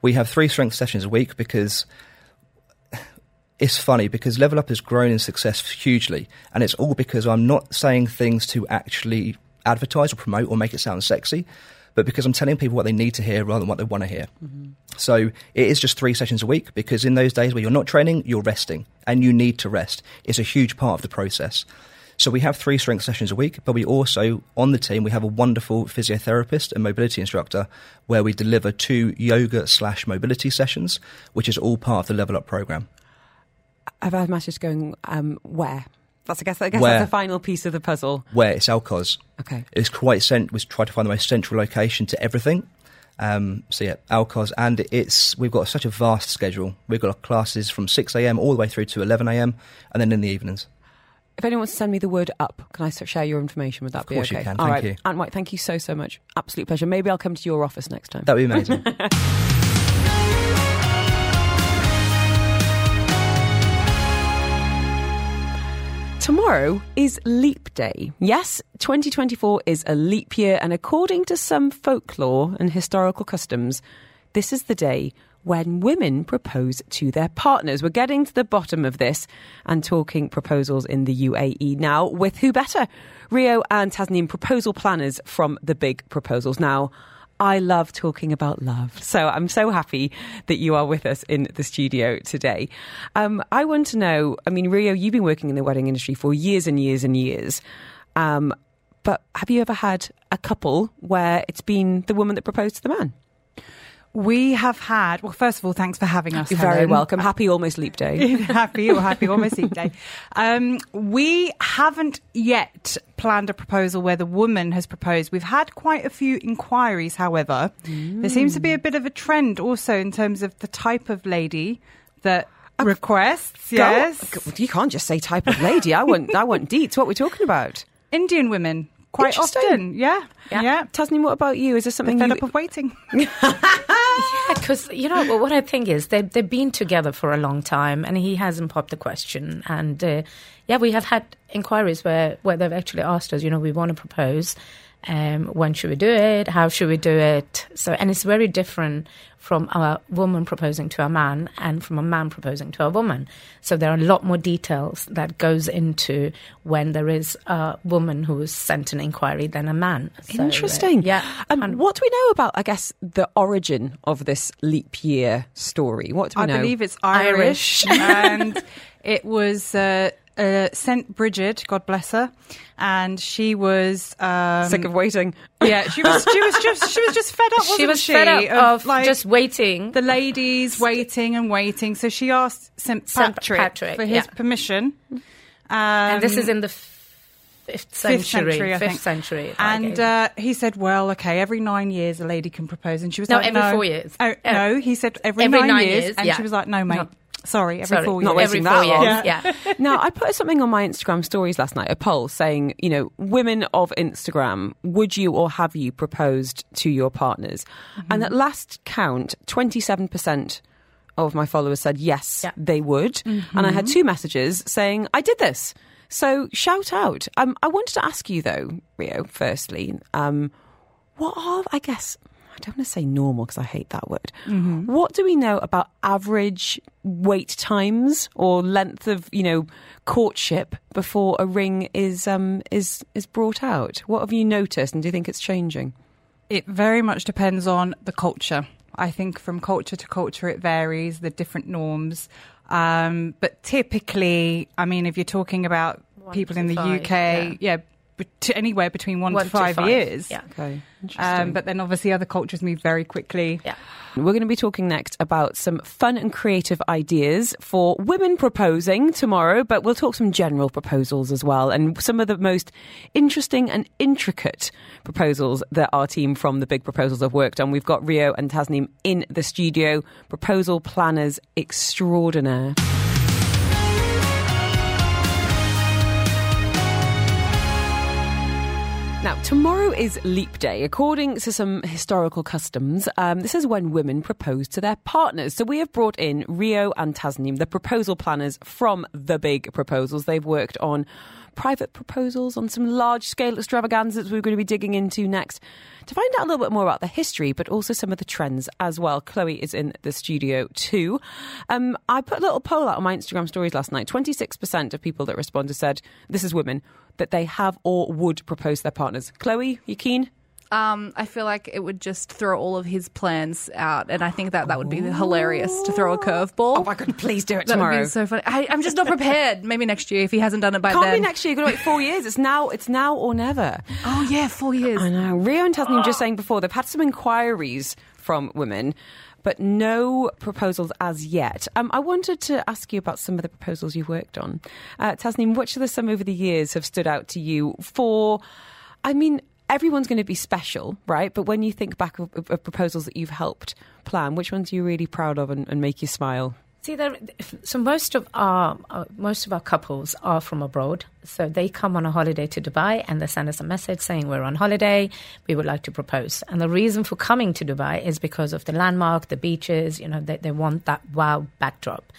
We have three strength sessions a week because [sighs] it's funny because Level Up has grown in success hugely, and it's all because I'm not saying things to actually advertise or promote or make it sound sexy, but because I'm telling people what they need to hear rather than what they want to hear. So it is just three sessions a week because in those days where you're not training, you're resting and you need to rest. It's a huge part of the process. So we have three strength sessions a week, but we also, on the team, we have a wonderful physiotherapist and mobility instructor where we deliver two yoga slash mobility sessions, which is all part of the Level Up program. I've had messages going, um, where? That's, I guess, I guess Where? that's the final piece of the puzzle. Where it's Al Quoz. Okay. It's quite cent. We try to find the most central location to everything. Um, so yeah, Al Quoz, and it's we've got such a vast schedule. We've got classes from six a.m. all the way through to eleven a.m. and then in the evenings. If anyone wants to send me the word up, can I share your information? Would that Of be course you okay? can, All thank right. you. Ant White, thank you so, so much. Absolute pleasure. Maybe I'll come to your office next time. That'd be amazing. [laughs] Tomorrow is Leap Day. Yes, 2024 is a leap year, and according to some folklore and historical customs, this is the day when women propose to their partners. We're getting to the bottom of this and talking proposals in the UAE now with who better? Rio and Tasneem, proposal planners from the Big Proposals. Now, I love talking about love. So I'm so happy that you are with us in the studio today. Um, I want to know I mean, Rio, you've been working in the wedding industry for years and years and years. Um, but have you ever had a couple where it's been the woman that proposed to the man? We have had, well, first of all, thanks for having us. You're very Helen. welcome. Happy almost leap day. [laughs] happy or happy, almost leap day. Um, we haven't yet planned a proposal where the woman has proposed. We've had quite a few inquiries, however. There seems to be a bit of a trend also in terms of the type of lady that requests. Yes. Go- you can't just say type of lady. I want, I want deets. What we're talking about? Indian women, quite often. Yeah. Yeah. Tasneem, what about you? Is there something Fed you, up of waiting. [laughs] [laughs] Yeah, because you know what I think is they they've been together for a long time, and he hasn't popped the question. And uh, yeah, we have had inquiries where where they've actually asked us, you know, we want to propose. Um, when should we do it? How should we do it? So, and it's very different from a woman proposing to a man and from a man proposing to a woman. So there are a lot more details that goes into when there is a woman who is sent an inquiry than a man. So, uh, Interesting. yeah. Um, And- what do we know about, I guess, the origin of this leap year story? What do we I know? believe it's Irish, and it was uh, uh, Saint Bridget, God bless her, and she was um, Sick of waiting. yeah, she was she was just she was just fed up. She was she, fed up of like, just waiting. the ladies waiting and waiting. So she asked Saint Patrick, Patrick, for his yeah. permission. Um, and this is in the fifth century. century, I fifth think. century. And uh, he said, "Well, okay, every nine years a lady can propose." And she was No, like, every "No, four years. Oh, Yeah. no, he said every, Every nine, nine years, years, and yeah. she was like, "No, mate, No. Sorry, every Sorry, four not years." waiting every that four long. years. Yeah. [laughs] now, I put something on my Instagram stories last night, a poll saying, you know, women of Instagram, would you or have you proposed to your partners? And at last count, 27% of my followers said yes, Yeah. they would. And I had two messages saying, I did this. So shout out. Um, I wanted to ask you, though, Rio, firstly, um, what are, I guess, I don't want to say normal because I hate that word. What do we know about average wait times or length of, you know, courtship before a ring is um is is brought out? What have you noticed, and do you think it's changing? It very much depends on the culture. I think from culture to culture it varies, the different norms. Um, but typically, I mean, if you're talking about One people in the five, UK, yeah. yeah, bet- anywhere between one, One to five, years. Yeah. Okay, Um, but then obviously other cultures move very quickly. Yeah. We're going to be talking next about some fun and creative ideas for women proposing tomorrow, but we'll talk some general proposals as well and some of the most interesting and intricate proposals that our team from the Big Proposals have worked on. We've got Rio and Tasneem in the studio, proposal planners extraordinaire. Now, tomorrow is Leap Day. According to some historical customs, um, this is when women propose to their partners. So we have brought in Rio and Tasneem, the proposal planners from The Big Proposals. They've worked on private proposals, on some large scale extravaganzas we're going to be digging into next to find out a little bit more about the history, but also some of the trends as well. Chloe is in the studio too. Um, I put a little poll out on my Instagram stories last night. 26% of people that responded said, this is women, that they have or would propose their partners. Chloe, you keen? um, I feel like it would just throw all of his plans out, and I think that that would be hilarious to throw a curveball. Oh my god, please do it That would be so funny. I, I'm just not [laughs] prepared. Maybe next year if he hasn't done it by Can't then. be next year. You've got to wait four years. It's now. It's now or never. Oh yeah, four years. I know. Rio and Tasneem just [gasps] saying before they've had some inquiries from women, but no proposals as yet. Um, I wanted to ask you about some of the proposals you've worked on. Uh, Tasneem, which of the some over the years have stood out to you for? I mean. Everyone's going to be special, right? But when you think back of, of, proposals that you've helped plan, which ones are you really proud of and, and make you smile? See, there, so most of our uh, most of our couples are from abroad. So they come on a holiday to Dubai and they send us a message saying we're on holiday, we would like to propose. And the reason for coming to Dubai is because of the landmark, the beaches. You know, they, they want that wow backdrop.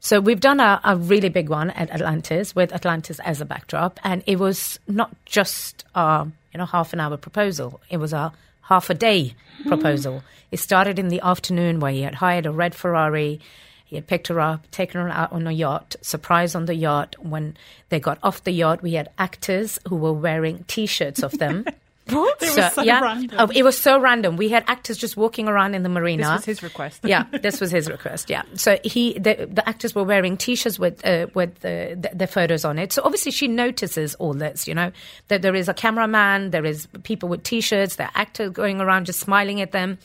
So we've done a, a really big one at Atlantis with Atlantis as a backdrop, and it was not just a you know half an hour proposal; it was a half a day proposal. It started in the afternoon where he had hired a red Ferrari. He had picked her up, taken her out on a yacht, surprise on the yacht. When they got off the yacht, we had actors who were wearing T-shirts of them. [laughs] What? It was so random. Oh, it was so random. We had actors just walking around in the marina. This was his request. yeah, this was his request. Yeah, so he the, the actors were wearing t-shirts with uh, with the, the the photos on it. So obviously she notices all this. You know that there is a cameraman, there is people with t-shirts, there are actors going around just smiling at them.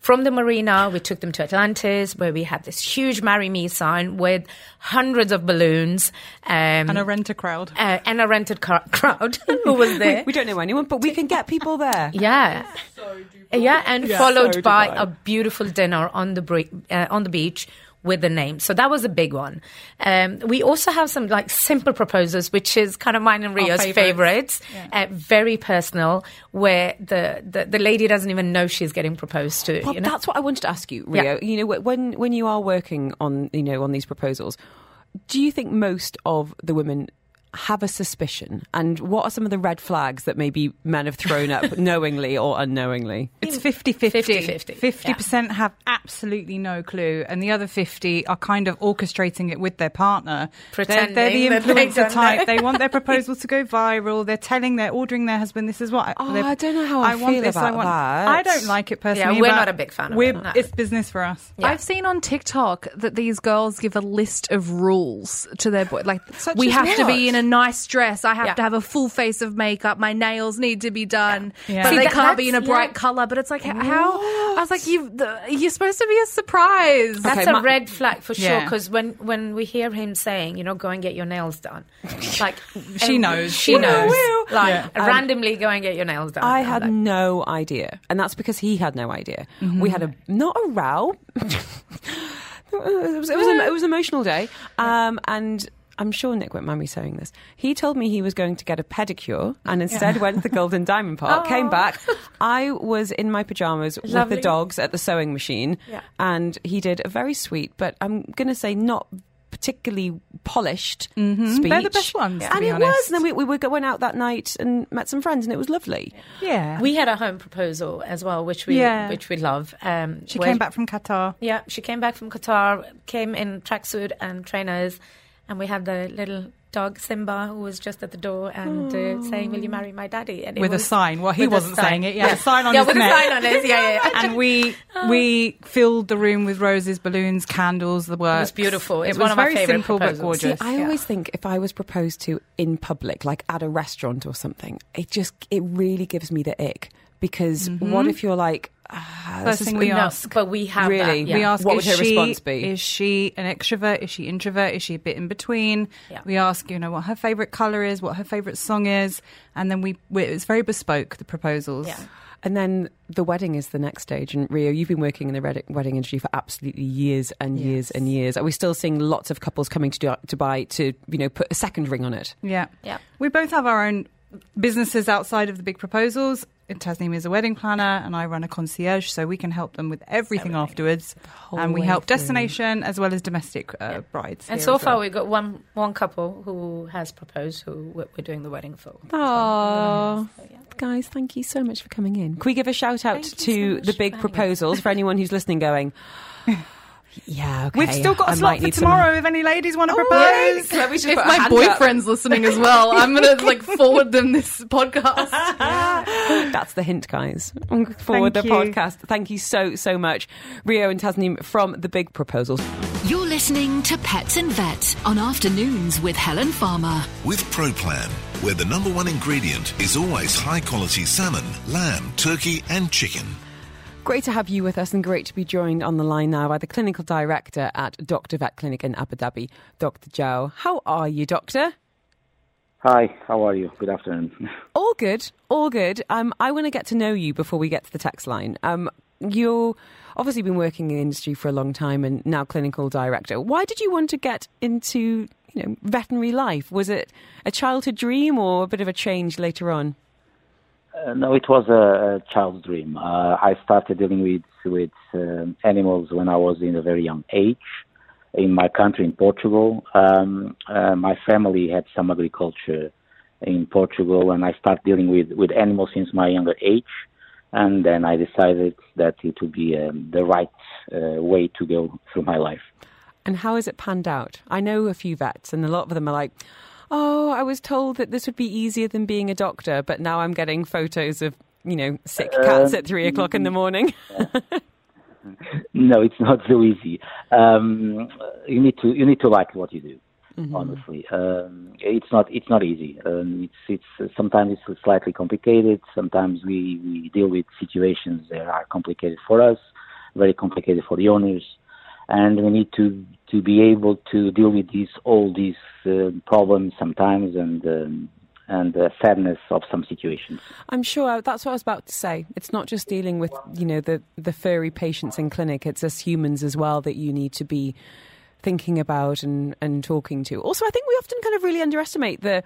From the marina, we took them to Atlantis, where we had this huge "Marry Me" sign with hundreds of balloons um, And a renter crowd. uh, and a rented car- [laughs] crowd who was there. We, we don't know anyone, but we can get people there. [laughs] Yeah. Yeah, and Yeah. followed So by a beautiful dinner on the bre- uh, on the beach with the name. So that was a big one. Um, we also have some like simple proposals, which is kind of mine and Rio's favourites. favorites. Uh, very personal, where the, the the lady doesn't even know she's getting proposed to. Well, you know? that's what I wanted to ask you, Rio. Yeah. You know, when when you are working on you know on these proposals, do you think most of the women have a suspicion? And what are some of the red flags that maybe men have thrown up [laughs] knowingly or unknowingly? It's 50 50. 50-50, 50% have absolutely no clue, and the other 50 are kind of orchestrating it with their partner. They're, they're the Pretending that they influencer type. know. They want their [laughs] proposal to go viral. They're telling, they're ordering their husband, this is what I, Oh, I don't know how I want feel this, I about want. that. I don't like it personally. Yeah, we're not a big fan of it, no. It's business for us. Yeah. I've seen on TikTok that these girls give a list of rules to their boy. Like, Such we as have to be in a nice dress. I have Yeah. to have a full face of makeup. My nails need to be done, Yeah. but See, they that- can't be in a bright yeah. color. But it's like h- how I was like, you the, you're supposed to be a surprise. That's Okay, a my- red flag for sure. Because when, when we hear him saying, you know, go and get your nails done, [laughs] like She knows. she Woo, knows, woo. like Yeah. Um, randomly go and get your nails done. I I'm had like, no idea, and that's because he had no idea. We had a not a row. [laughs] it was it was, an, it was an emotional day, um, and I'm sure Nick won't mind me saying this. He told me he was going to get a pedicure, and instead went to the Gold and Diamond Park. [laughs] Came back. I was in my pajamas with the dogs at the sewing machine, Yeah. and he did a very sweet, but I'm going to say not particularly polished speech. Mm-hmm. They're the best ones, to and be it honest. was. And then we, we were going out that night and met some friends, and it was lovely. Yeah. We had a home proposal as well, which we Yeah. which we love. Um, she where- came back from Qatar. Yeah, she came back from Qatar, came in tracksuit and trainers, and we had the little dog Simba who was just at the door and uh, saying, "Will you marry my daddy?" And it With a sign. Well, he wasn't saying it. He had a sign on yeah, his with neck. a sign on it. Yeah, yeah. yeah. and we we filled the room with roses, balloons, candles, the works. It was beautiful. It's it was one of our very favourite simple but proposals. gorgeous. See, I always think if I was proposed to in public, like at a restaurant or something, it just it really gives me the ick because what if you're like, ah, First thing we no, ask. but we have Really? that. Yeah. We ask, What is would her she, response be? Is she an extrovert? Is she introvert? Is she a bit in between? Yeah. We ask, you know, what her favourite colour is, what her favourite song is, and then we, we it's very bespoke, the proposals. Yeah. and then the wedding is the next stage. And Rio, you've been working in the wedding industry for absolutely years and years and years. Are we still seeing lots of couples coming to Du- Dubai to you know put a second ring on it? Yeah. Yeah. We both have our own businesses outside of the big proposals. Tasneem is a wedding planner and I run a concierge, so we can help them with everything, afterwards. And we help through. destination as well as domestic uh, brides. And so as far, well. we've got one one couple who has proposed, who we're we're doing the wedding for. Oh, So, yeah. guys, thank you so much for coming in. Can we give a shout out Thank to so the big proposals for anyone who's listening? Going. [laughs] Yeah, okay. We've still got a I slot for need some- tomorrow if any ladies want to oh, propose. yeah. If my hand up. boyfriend's listening as well, I'm gonna [laughs] like forward them this podcast. That's the hint, guys. Forward Thank the you. podcast. Thank you so, so much. Rio and Tasneem from The Big Proposals. You're listening to Pets and Vets on Afternoons with Helen Farmer. With ProPlan, where the number one ingredient is always high quality salmon, lamb, turkey, and chicken. Great to have you with us and great to be joined on the line now by the clinical director at Dr. Vet Clinic in Abu Dhabi, Dr. Joe. How are you, Doctor? Hi, how are you? Good afternoon. [laughs] All good, all good. Um, I want to get to know you before we get to the text line. Um, you've obviously been working in the industry for a long time and now clinical director. Why did you want to get into you know veterinary life? Was it a childhood dream or a bit of a change later on? Uh, no, it was a, a child's dream. Uh, I started dealing with with um animals when I was in a very young age. In my country, in Portugal, um, uh, my family had some agriculture in Portugal, and I started dealing with with animals since my younger age. And then I decided that it would be um, the right uh, way to go through my life. And how has it panned out? I know a few vets, and a lot of them are like, "Oh, I was told that this would be easier than being a doctor, but now I'm getting photos of you know sick cats at three o'clock in the morning." [laughs] no, it's not so easy. Um, you need to you need to like what you do. Honestly, um, it's not it's not easy. Um, it's it's sometimes it's slightly complicated. Sometimes we, we deal with situations that are complicated for us, very complicated for the owners, and we need to to be able to deal with these all these uh, problems sometimes and um, and the sadness of some situations. I'm sure that's what I was about to say. It's not just dealing with you know the the furry patients in clinic. It's us humans as well that you need to be thinking about and and talking to. Also, I think we often kind of really underestimate the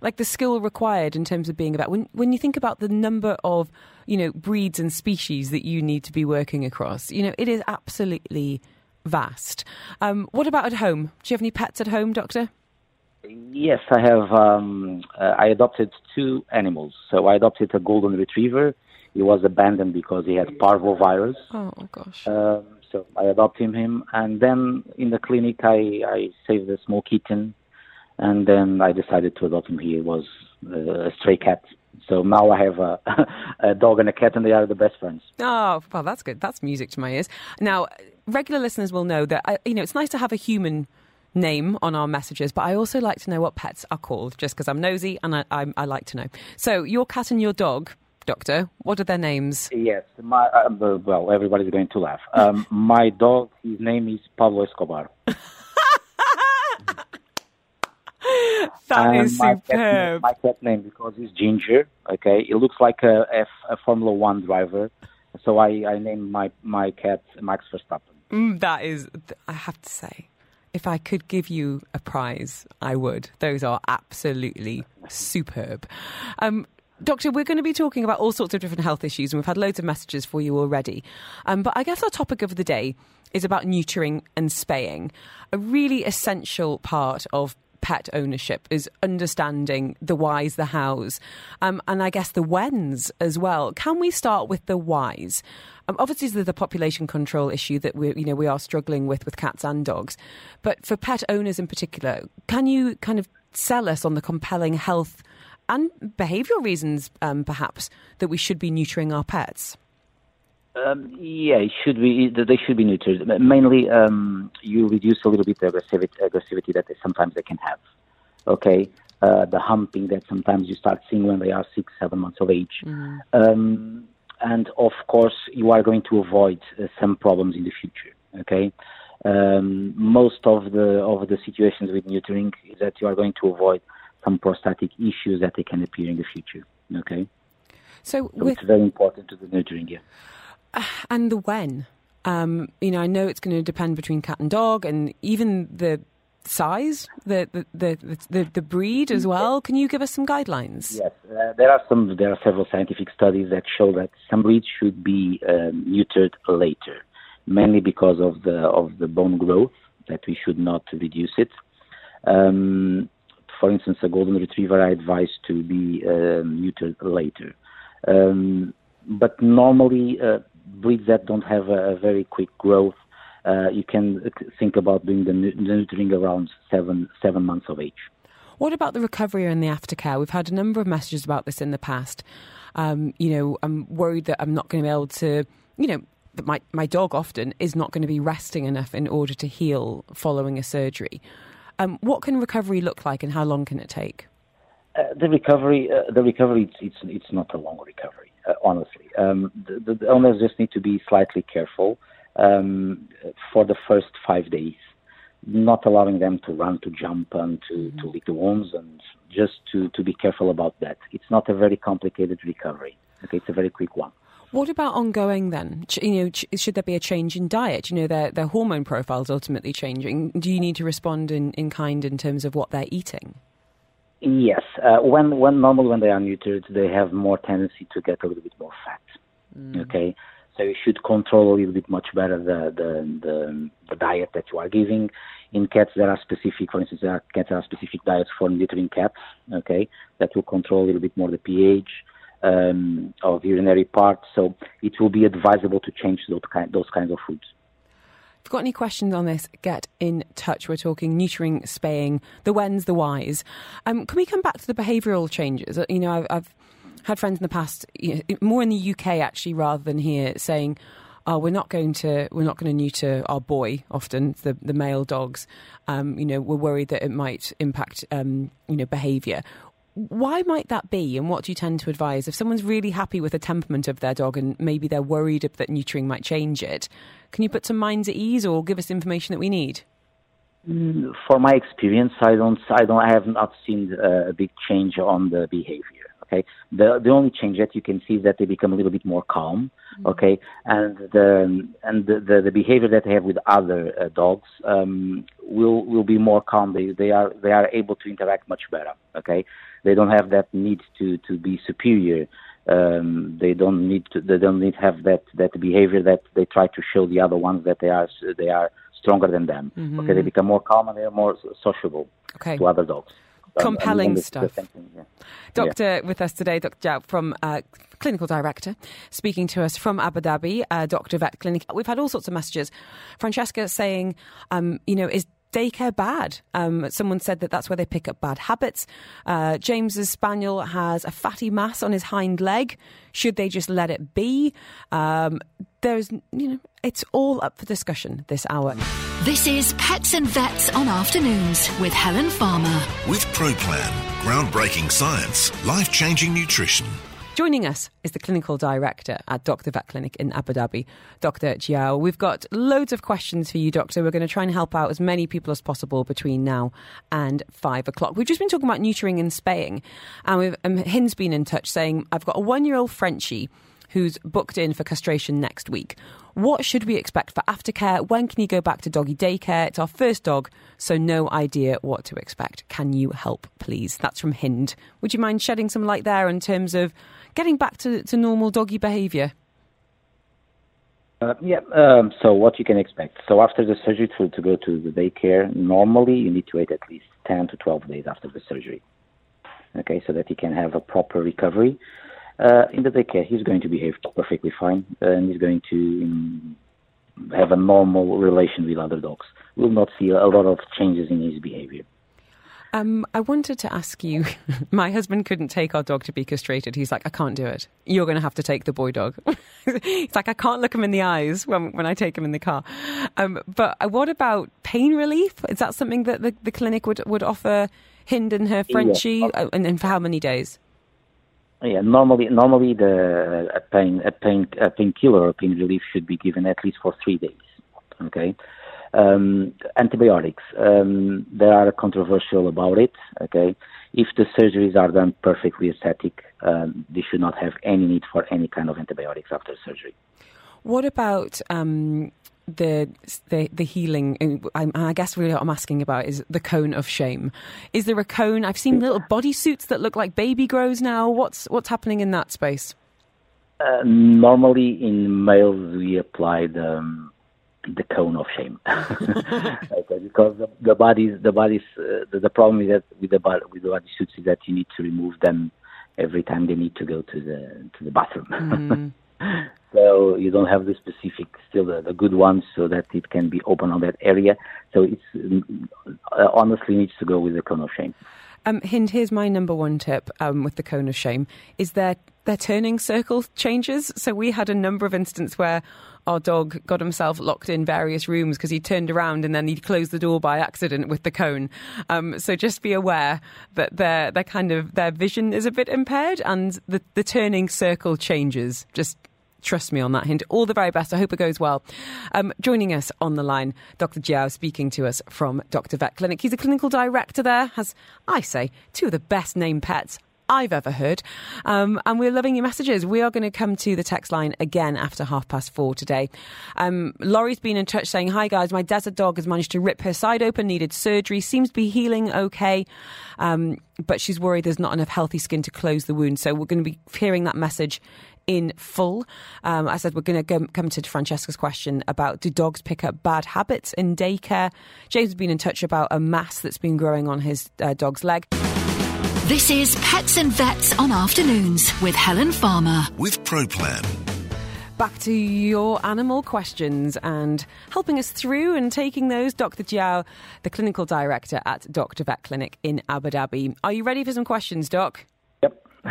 like the skill required in terms of being about when when you think about the number of you know breeds and species that you need to be working across. You know, it is absolutely vast. Um, what about at home? Do you have any pets at home, Doctor? Yes, I have. Um, uh, I adopted two animals. So I adopted a golden retriever. He was abandoned because he had parvovirus. Oh gosh. Um, so I adopted him, and then in the clinic I, I saved a small kitten, and then I decided to adopt him. He was uh, a stray cat. So now I have a, [laughs] a dog and a cat, and they are the best friends. Oh, well, that's good. That's music to my ears. Now, regular listeners will know that, you know, it's nice to have a human name on our messages, but I also like to know what pets are called just because I'm nosy and I, I, I like to know. So, your cat and your dog, Doctor, what are their names? Yes, my uh, well, everybody's going to laugh. Um, [laughs] my dog, his name is Pablo Escobar. [laughs] That And is my cat superb. my cat name because he's ginger. Okay, he looks like a, F, a Formula One driver. So I, I named my my cat Max Verstappen. Mm, that is, I have to say, if I could give you a prize, I would. Those are absolutely superb. Um, Doctor, we're going to be talking about all sorts of different health issues, and we've had loads of messages for you already. Um, but I guess our topic of the day is about neutering and spaying. A really essential part of pet ownership is understanding the whys, the hows, um, and I guess the whens as well. Can we start with the whys? Um, obviously, there's the population control issue that we, you know, we are struggling with with cats and dogs, but for pet owners in particular, can you kind of sell us on the compelling health and behavioural reasons, um, perhaps, that we should be neutering our pets? Um, yeah, it should be. They should be neutered. Mainly, um, you reduce a little bit the aggressivity, aggressivity that they, sometimes they can have. Okay, uh, the humping that sometimes you start seeing when they are six, seven months of age, um, and of course, you are going to avoid uh, some problems in the future. Okay, um, most of the of the situations with neutering is that you are going to avoid some prostatic issues that they can appear in the future. Okay, So, so with it's very important to the neutering. Yeah. [sighs] and the when. Um, you know, I know it's going to depend between cat and dog, and even the size, the the the, the, the breed as well. Can you give us some guidelines? Yes, uh, there are some. There are several scientific studies that show that some breeds should be um, neutered later, mainly because of the of the bone growth that we should not reduce it. Um, for instance, a golden retriever I advise to be um, neutered later, um, but normally uh, breeds that don't have a, a very quick growth. uh, you can think about doing the neutering around seven seven months of age. What about the recovery and the aftercare? We've had a number of messages about this in the past. Um, you know, I'm worried that I'm not going to be able to, you know, that my, my dog often is not going to be resting enough in order to heal following a surgery. Um, what can recovery look like and how long can it take? Uh, the recovery, uh, the recovery, it's, it's, it's not a long recovery, uh, honestly. Um, the, the, owners just need to be slightly careful um, for the first five days, not allowing them to run, to jump, and to, mm-hmm. to lick the wounds, and just to, to be careful about that. It's not a very complicated recovery. Okay, it's a very quick one. What about ongoing then? You know, should there be a change in diet? You know, their their hormone profiles ultimately changing. Do you need to respond in, in kind in terms of what they're eating? Yes, uh, when when normally when they are neutered, they have more tendency to get a little bit more fat. Mm. Okay, so you should control a little bit much better the, the the the diet that you are giving. In cats, there are specific, for instance, there are cats there are specific diets for neutering cats. Okay, that will control a little bit more the pH um, of urinary parts. So it will be advisable to change those, kind, those kinds of foods. You've got any questions on this, get in touch. We're talking neutering, spaying, the whens, the whys. Um, can we come back to the behavioural changes? Uh, you know, I've, I've had friends in the past, you know, more in the UK actually, rather than here, saying, "Oh, we're not going to we're not going to neuter our boy." Often the the male dogs, um, you know, we're worried that it might impact um, you know behaviour why might that be, and what do you tend to advise? If someone's really happy with the temperament of their dog and maybe they're worried that neutering might change it, can you put some minds at ease or give us information that we need? Mm, for my experience, I don't, I don't, I have not seen uh, a big change on the behavior. Okay, the the only change that you can see is that they become a little bit more calm. Mm-hmm. Okay, and the and the, the, the behavior that they have with other uh, dogs um, will will be more calm. They they are they are able to interact much better. Okay, they don't have that need to to be superior. Um, they don't need to they don't need to have that that behavior that they try to show the other ones that they are they are stronger than them. Mm-hmm. Okay, they become more calm and they are more sociable okay. to other dogs. Compelling um, stuff. yeah. Doctor yeah. with us today, Dr. Joao from uh, clinical director, speaking to us from Abu Dhabi, uh, Doctor Vet Clinic. We've had all sorts of messages. Francesca saying, um, you know, is daycare bad? Um, someone said that that's where they pick up bad habits. Uh, James's spaniel has a fatty mass on his hind leg. Should they just let it be? Um, there's, you know, it's all up for discussion this hour. This is Pets and Vets on Afternoons with Helen Farmer. With ProPlan, groundbreaking science, life changing nutrition. Joining us is the clinical director at Dr. Vet Clinic in Abu Dhabi, Dr. Joao. We've got loads of questions for you, Doctor. We're going to try and help out as many people as possible between now and five o'clock. We've just been talking about neutering and spaying, and we've, um, Hind's been in touch saying, I've got a one year old Frenchie who's booked in for castration next week. What should we expect for aftercare? When can you go back to doggy daycare? It's our first dog, so no idea what to expect. Can you help, please? That's from Hind. Would you mind shedding some light there in terms of getting back to, to normal doggy behaviour? Uh, yeah, um, so what you can expect. So after the surgery to, to go to the daycare, normally you need to wait at least 10 to 12 days after the surgery. Okay, so that he can have a proper recovery. Uh, in the daycare, he's going to behave perfectly fine and he's going to um, have a normal relation with other dogs. We'll not see a lot of changes in his behavior. Um, I wanted to ask you. [laughs] My husband couldn't take our dog to be castrated. He's like, I can't do it. You're going to have to take the boy dog. [laughs] It's like I can't look him in the eyes when when I take him in the car. Um, but uh, what about pain relief? Is that something that the, the clinic would would offer Hind and her Frenchie, yeah. uh, and, and for how many days? Yeah, normally, normally the a pain a pain a painkiller or pain relief should be given at least for three days. Okay, um, antibiotics, um, they are controversial about it. Okay, if the surgeries are done perfectly aesthetic, um, they should not have any need for any kind of antibiotics after surgery. What about um, the, the the healing? I, I guess really what I'm asking about is the cone of shame. Is there a cone? I've seen little bodysuits that look like baby grows now. What's what's happening in that space? Uh, normally, in males, we apply the um, the cone of shame [laughs] okay, because the, the bodies the bodies uh, the, the, problem is that with the body with the body suits is that you need to remove them every time they need to go to the to the bathroom mm. [laughs] so you don't have the specific, still the, the good ones, so that it can be open on that area. So it's uh, honestly needs to go with the cone of shame. Um, Hind, here's my number one tip um, with the cone of shame: is their their turning circle changes. So we had a number of instances where our dog got himself locked in various rooms because he turned around and then he closed the door by accident with the cone. Um, so just be aware that their their kind of their vision is a bit impaired and the the turning circle changes. Just trust me on that Hind. All the very best. I hope it goes well. Um, joining us on the line, Dr. Joao speaking to us from Dr. Vet Clinic. He's a clinical director there, has, I say, two of the best named pets I've ever heard. Um, and we're loving your messages. We are going to come to the text line again after half past four today. Um, Laurie's been in touch saying, Hi guys, my desert dog has managed to rip her side open, needed surgery, seems to be healing okay. Um, but she's worried there's not enough healthy skin to close the wound. So we're going to be hearing that message in full. Um, I said we're going to come to Francesca's question about do dogs pick up bad habits in daycare? James has been in touch about a mass that's been growing on his uh, dog's leg. This is Pets and Vets on Afternoons with Helen Farmer. With ProPlan. Back to your animal questions and helping us through and taking those, Dr. Joao, the clinical director at Dr. Vet Clinic in Abu Dhabi. Are you ready for some questions, Doc?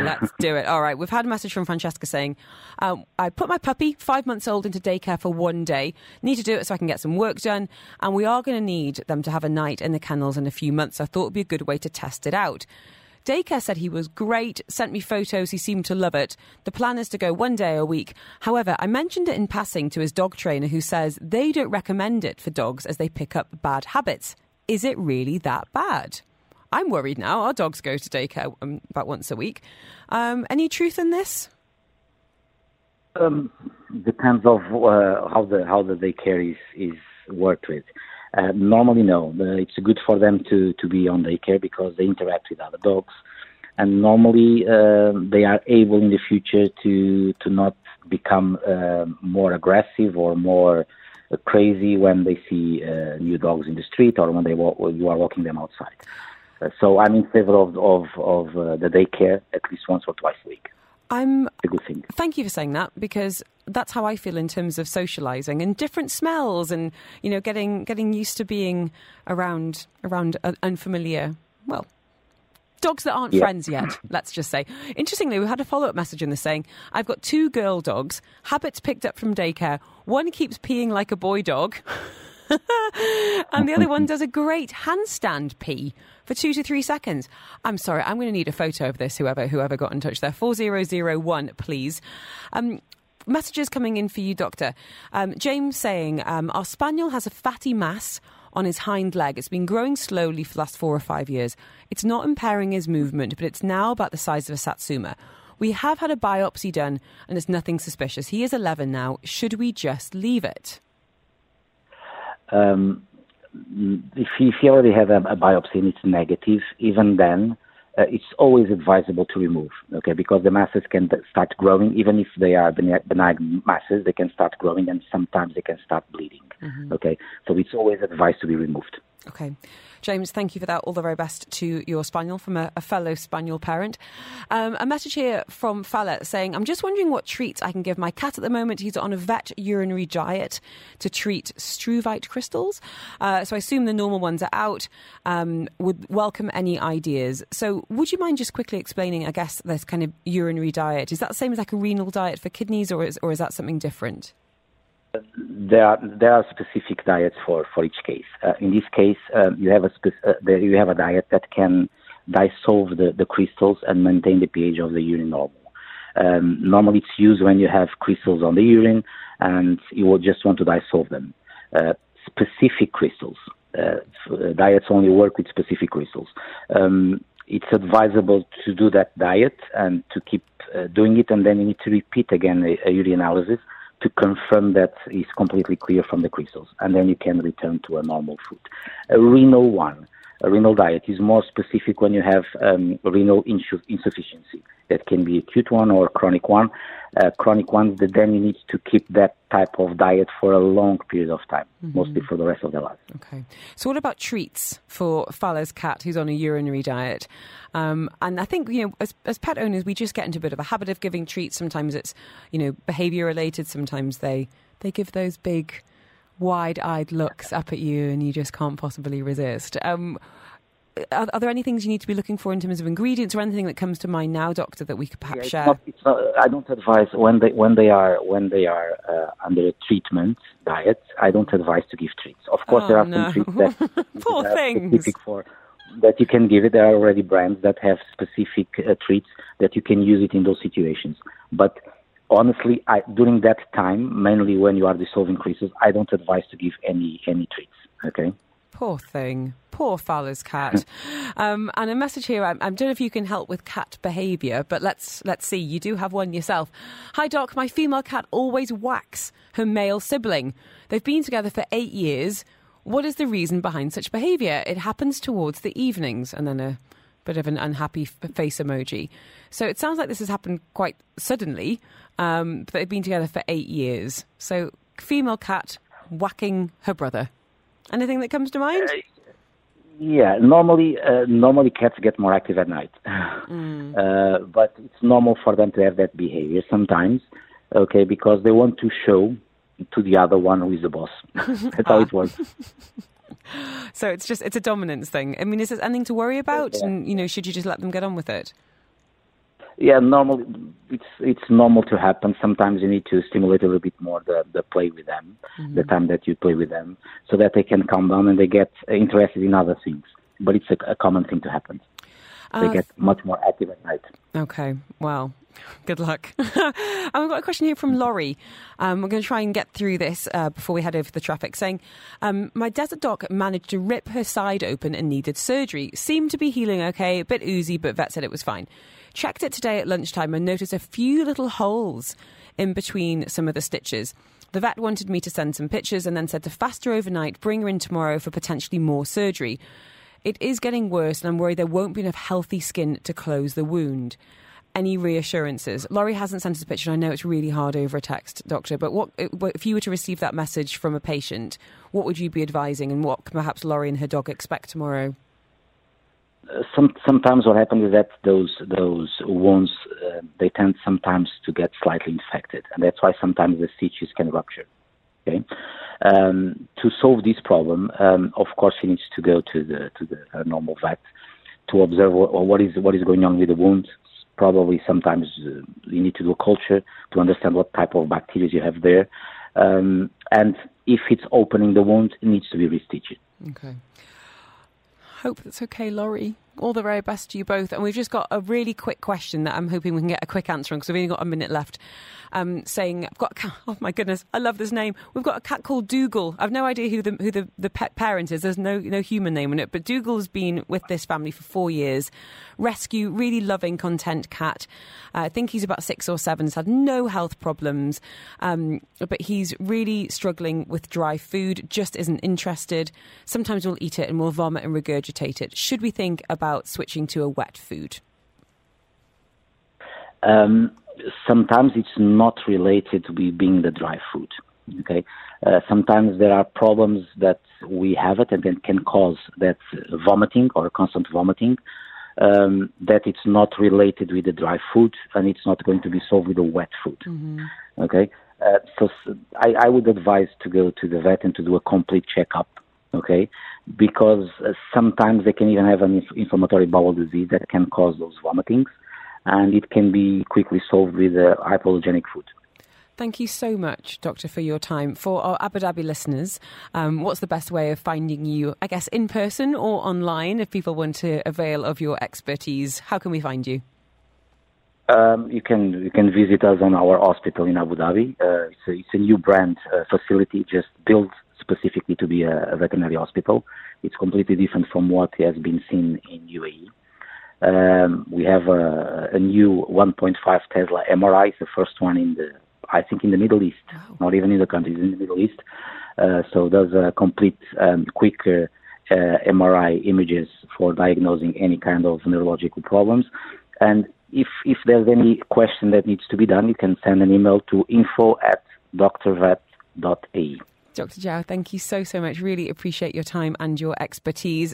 Let's do it. All right. We've had a message from Francesca saying, um, I put my puppy, five months old, into daycare for one day. Need to do it so I can get some work done. And we are going to need them to have a night in the kennels in a few months. I thought it would be a good way to test it out. Daycare said he was great, sent me photos, he seemed to love it. The plan is to go one day a week. However, I mentioned it in passing to his dog trainer who says they don't recommend it for dogs as they pick up bad habits. Is it really that bad? I'm worried now. Our dogs go to daycare um, about once a week. Um, any truth in this? Um, depends of uh, how the how the daycare is is worked with. Uh, normally, no. It's good for them to to be on daycare because they interact with other dogs, and normally uh, they are able in the future to to not become uh, more aggressive or more crazy when they see uh, new dogs in the street or when they walk, you are walking them outside. So I'm in favor of of, of uh, the daycare at least once or twice a week. I'm a good thing. Thank you for saying that because that's how I feel in terms of socializing and different smells and you know getting getting used to being around around unfamiliar well dogs that aren't yeah. friends yet, [laughs] let's just say. Interestingly, we had a follow up message in this saying, I've got two girl dogs, habits picked up from daycare. One keeps peeing like a boy dog. [laughs] [laughs] and the other one does a great handstand pee for two to three seconds. I'm sorry, I'm going to need a photo of this, whoever whoever got in touch there. 4001, please. Um, messages coming in for you, Doctor. Um, James saying, um, Our spaniel has a fatty mass on his hind leg. It's been growing slowly for the last four or five years. It's not impairing his movement, but it's now about the size of a satsuma. We have had a biopsy done and it's nothing suspicious. He is 11 now. Should we just leave it? Um, if, if you already have a, a biopsy and it's negative, even then, uh, it's always advisable to remove, okay, because the masses can start growing, even if they are benign masses, they can start growing and sometimes they can start bleeding, mm-hmm. okay? So it's always advised to be removed. Okay. James, thank you for that. All the very best to your spaniel from a, a fellow spaniel parent. Um, a message here from Fala saying, I'm just wondering what treats I can give my cat at the moment. He's on a vet urinary diet to treat struvite crystals. Uh, so I assume the normal ones are out. Um, would welcome any ideas. So would you mind just quickly explaining, I guess, this kind of urinary diet? Is that the same as like a renal diet for kidneys or is, or is that something different? There are there are specific diets for for each case. Uh, in this case, um, you have a spe- uh, you have a diet that can dissolve the, the crystals and maintain the pH of the urine normal. Um, normally, it's used when you have crystals on the urine and you will just want to dissolve them. Uh, specific crystals. Uh, uh, diets only work with specific crystals. Um, it's advisable to do that diet and to keep doing it, and then you need to repeat again a, a urine analysis to confirm that it's completely clear from the crystals, and then you can return to a normal food. A renal one, renal diet is more specific when you have um, renal insu- insufficiency. That can be acute one or chronic one. Uh, chronic ones, that then you need to keep that type of diet for a long period of time, Mm-hmm. mostly for the rest of their life. Okay. So, what about treats for Fowler's cat who's on a urinary diet? Um, and I think, you know, as, as pet owners, we just get into a bit of a habit of giving treats. Sometimes it's, you know, behavior related. Sometimes they, they give those big, wide eyed looks up at you and you just can't possibly resist. Um, are, are there any things you need to be looking for in terms of ingredients or anything that comes to mind now, Doctor, that we could perhaps it's share? not, not, I don't advise when they when they are when they are uh, under a treatment diet. I don't advise to give treats. Of course, Oh, there are no. some treats that [laughs] Poor that things. specific for that you can give it. There are already brands that have specific uh, treats that you can use it in those situations. But honestly, I, during that time, mainly when you are dissolving creases, I don't advise to give any any treats. Okay. Poor thing. Poor Fowler's cat. [laughs] um, and a message here. I, I don't know if you can help with cat behaviour, but let's let's see. You do have one yourself. Hi, Doc. My female cat always whacks her male sibling. They've been together for eight years. What is the reason behind such behaviour? It happens towards the evenings, and then a bit of an unhappy face emoji. So it sounds like this has happened quite suddenly. Um, but they've been together for eight years. So female cat whacking her brother. Anything that comes to mind? Yeah, normally uh, normally cats get more active at night, Mm. [laughs] uh, but it's normal for them to have that behavior sometimes. Okay, because they want to show to the other one who is the boss. [laughs] That's how it works. [laughs] [gasps] So it's just it's a dominance thing. I mean, is there anything to worry about? And you know, should you just let them get on with it? Yeah, normally it's it's normal to happen. Sometimes you need to stimulate a little bit more the, the play with them, the time that you play with them, so that they can calm down and they get interested in other things. But it's a, a common thing to happen. They Uh, get much more active at night. Okay. Well, good luck. [laughs] and we've got a question here from Laurie. Um, we're going to try and get through this uh, before we head over the traffic. Saying, um, my desert dog managed to rip her side open and needed surgery. Seemed to be healing okay, a bit oozy, but vet said it was fine. Checked it today at lunchtime and noticed a few little holes in between some of the stitches. The vet wanted me to send some pictures and then said to fast her overnight, bring her in tomorrow for potentially more surgery. It is getting worse, and I'm worried there won't be enough healthy skin to close the wound. Any reassurances? Laurie hasn't sent us a picture. and I know it's really hard over a text, doctor. But what if you were to receive that message from a patient? What would you be advising, and what perhaps Laurie and her dog expect tomorrow? Uh, some, sometimes what happens is that those those wounds uh, they tend sometimes to get slightly infected, and that's why sometimes the stitches can rupture. Okay, um, to solve this problem, um, of course, he needs to go to the to the uh, normal vet to observe what, what is what is going on with the wound. Probably sometimes uh, you need to do a culture to understand what type of bacteria you have there, um, and if it's opening the wound, it needs to be restitched. Okay. Hope that's okay, Laurie. All the very best to you both. And we've just got a really quick question that I'm hoping we can get a quick answer on because we've only got a minute left. Um, saying, I've got a cat. [laughs] Oh my goodness, I love this name. We've got a cat called Dougal. I've no idea who the who the, the pet parent is. There's no no human name on it, but Dougal's been with this family for four years. Rescue, really loving, content cat. Uh, I think he's about six or seven. Has had no health problems, um, but he's really struggling with dry food. Just isn't interested. Sometimes we'll eat it and we'll vomit and regurgitate it. Should we think about switching to a wet food? Um, sometimes it's not related to being the dry food. Okay, uh, sometimes there are problems that we have it and then can cause that vomiting or constant vomiting. Um, that it's not related with the dry food and it's not going to be solved with the wet food. Okay, uh, so I, I, would advise to go to the vet and to do a complete checkup. Okay, because uh, sometimes they can even have an inf- inflammatory bowel disease that can cause those vomitings, and it can be quickly solved with uh, hypoallergenic food. Thank you so much, Doctor, for your time. For our Abu Dhabi listeners, um, what's the best way of finding you, I guess, in person or online if people want to avail of your expertise? How can we find you? Um, you can you can visit us on our hospital in Abu Dhabi. Uh, it's, a, it's a new brand uh, facility, just built specifically to be a, a veterinary hospital. It's completely different from what has been seen in UAE. Um, we have a, a new 1.5 Tesla MRI, the first one in the, I think, in the Middle East, not even in the country, it's in the Middle East. Uh, so there's a complete, um, quick uh, uh, MRI images for diagnosing any kind of neurological problems. And if, if there's any question that needs to be done, you can send an email to info at drvet.ae. Dr. Joao, thank you so, so much. Really appreciate your time and your expertise.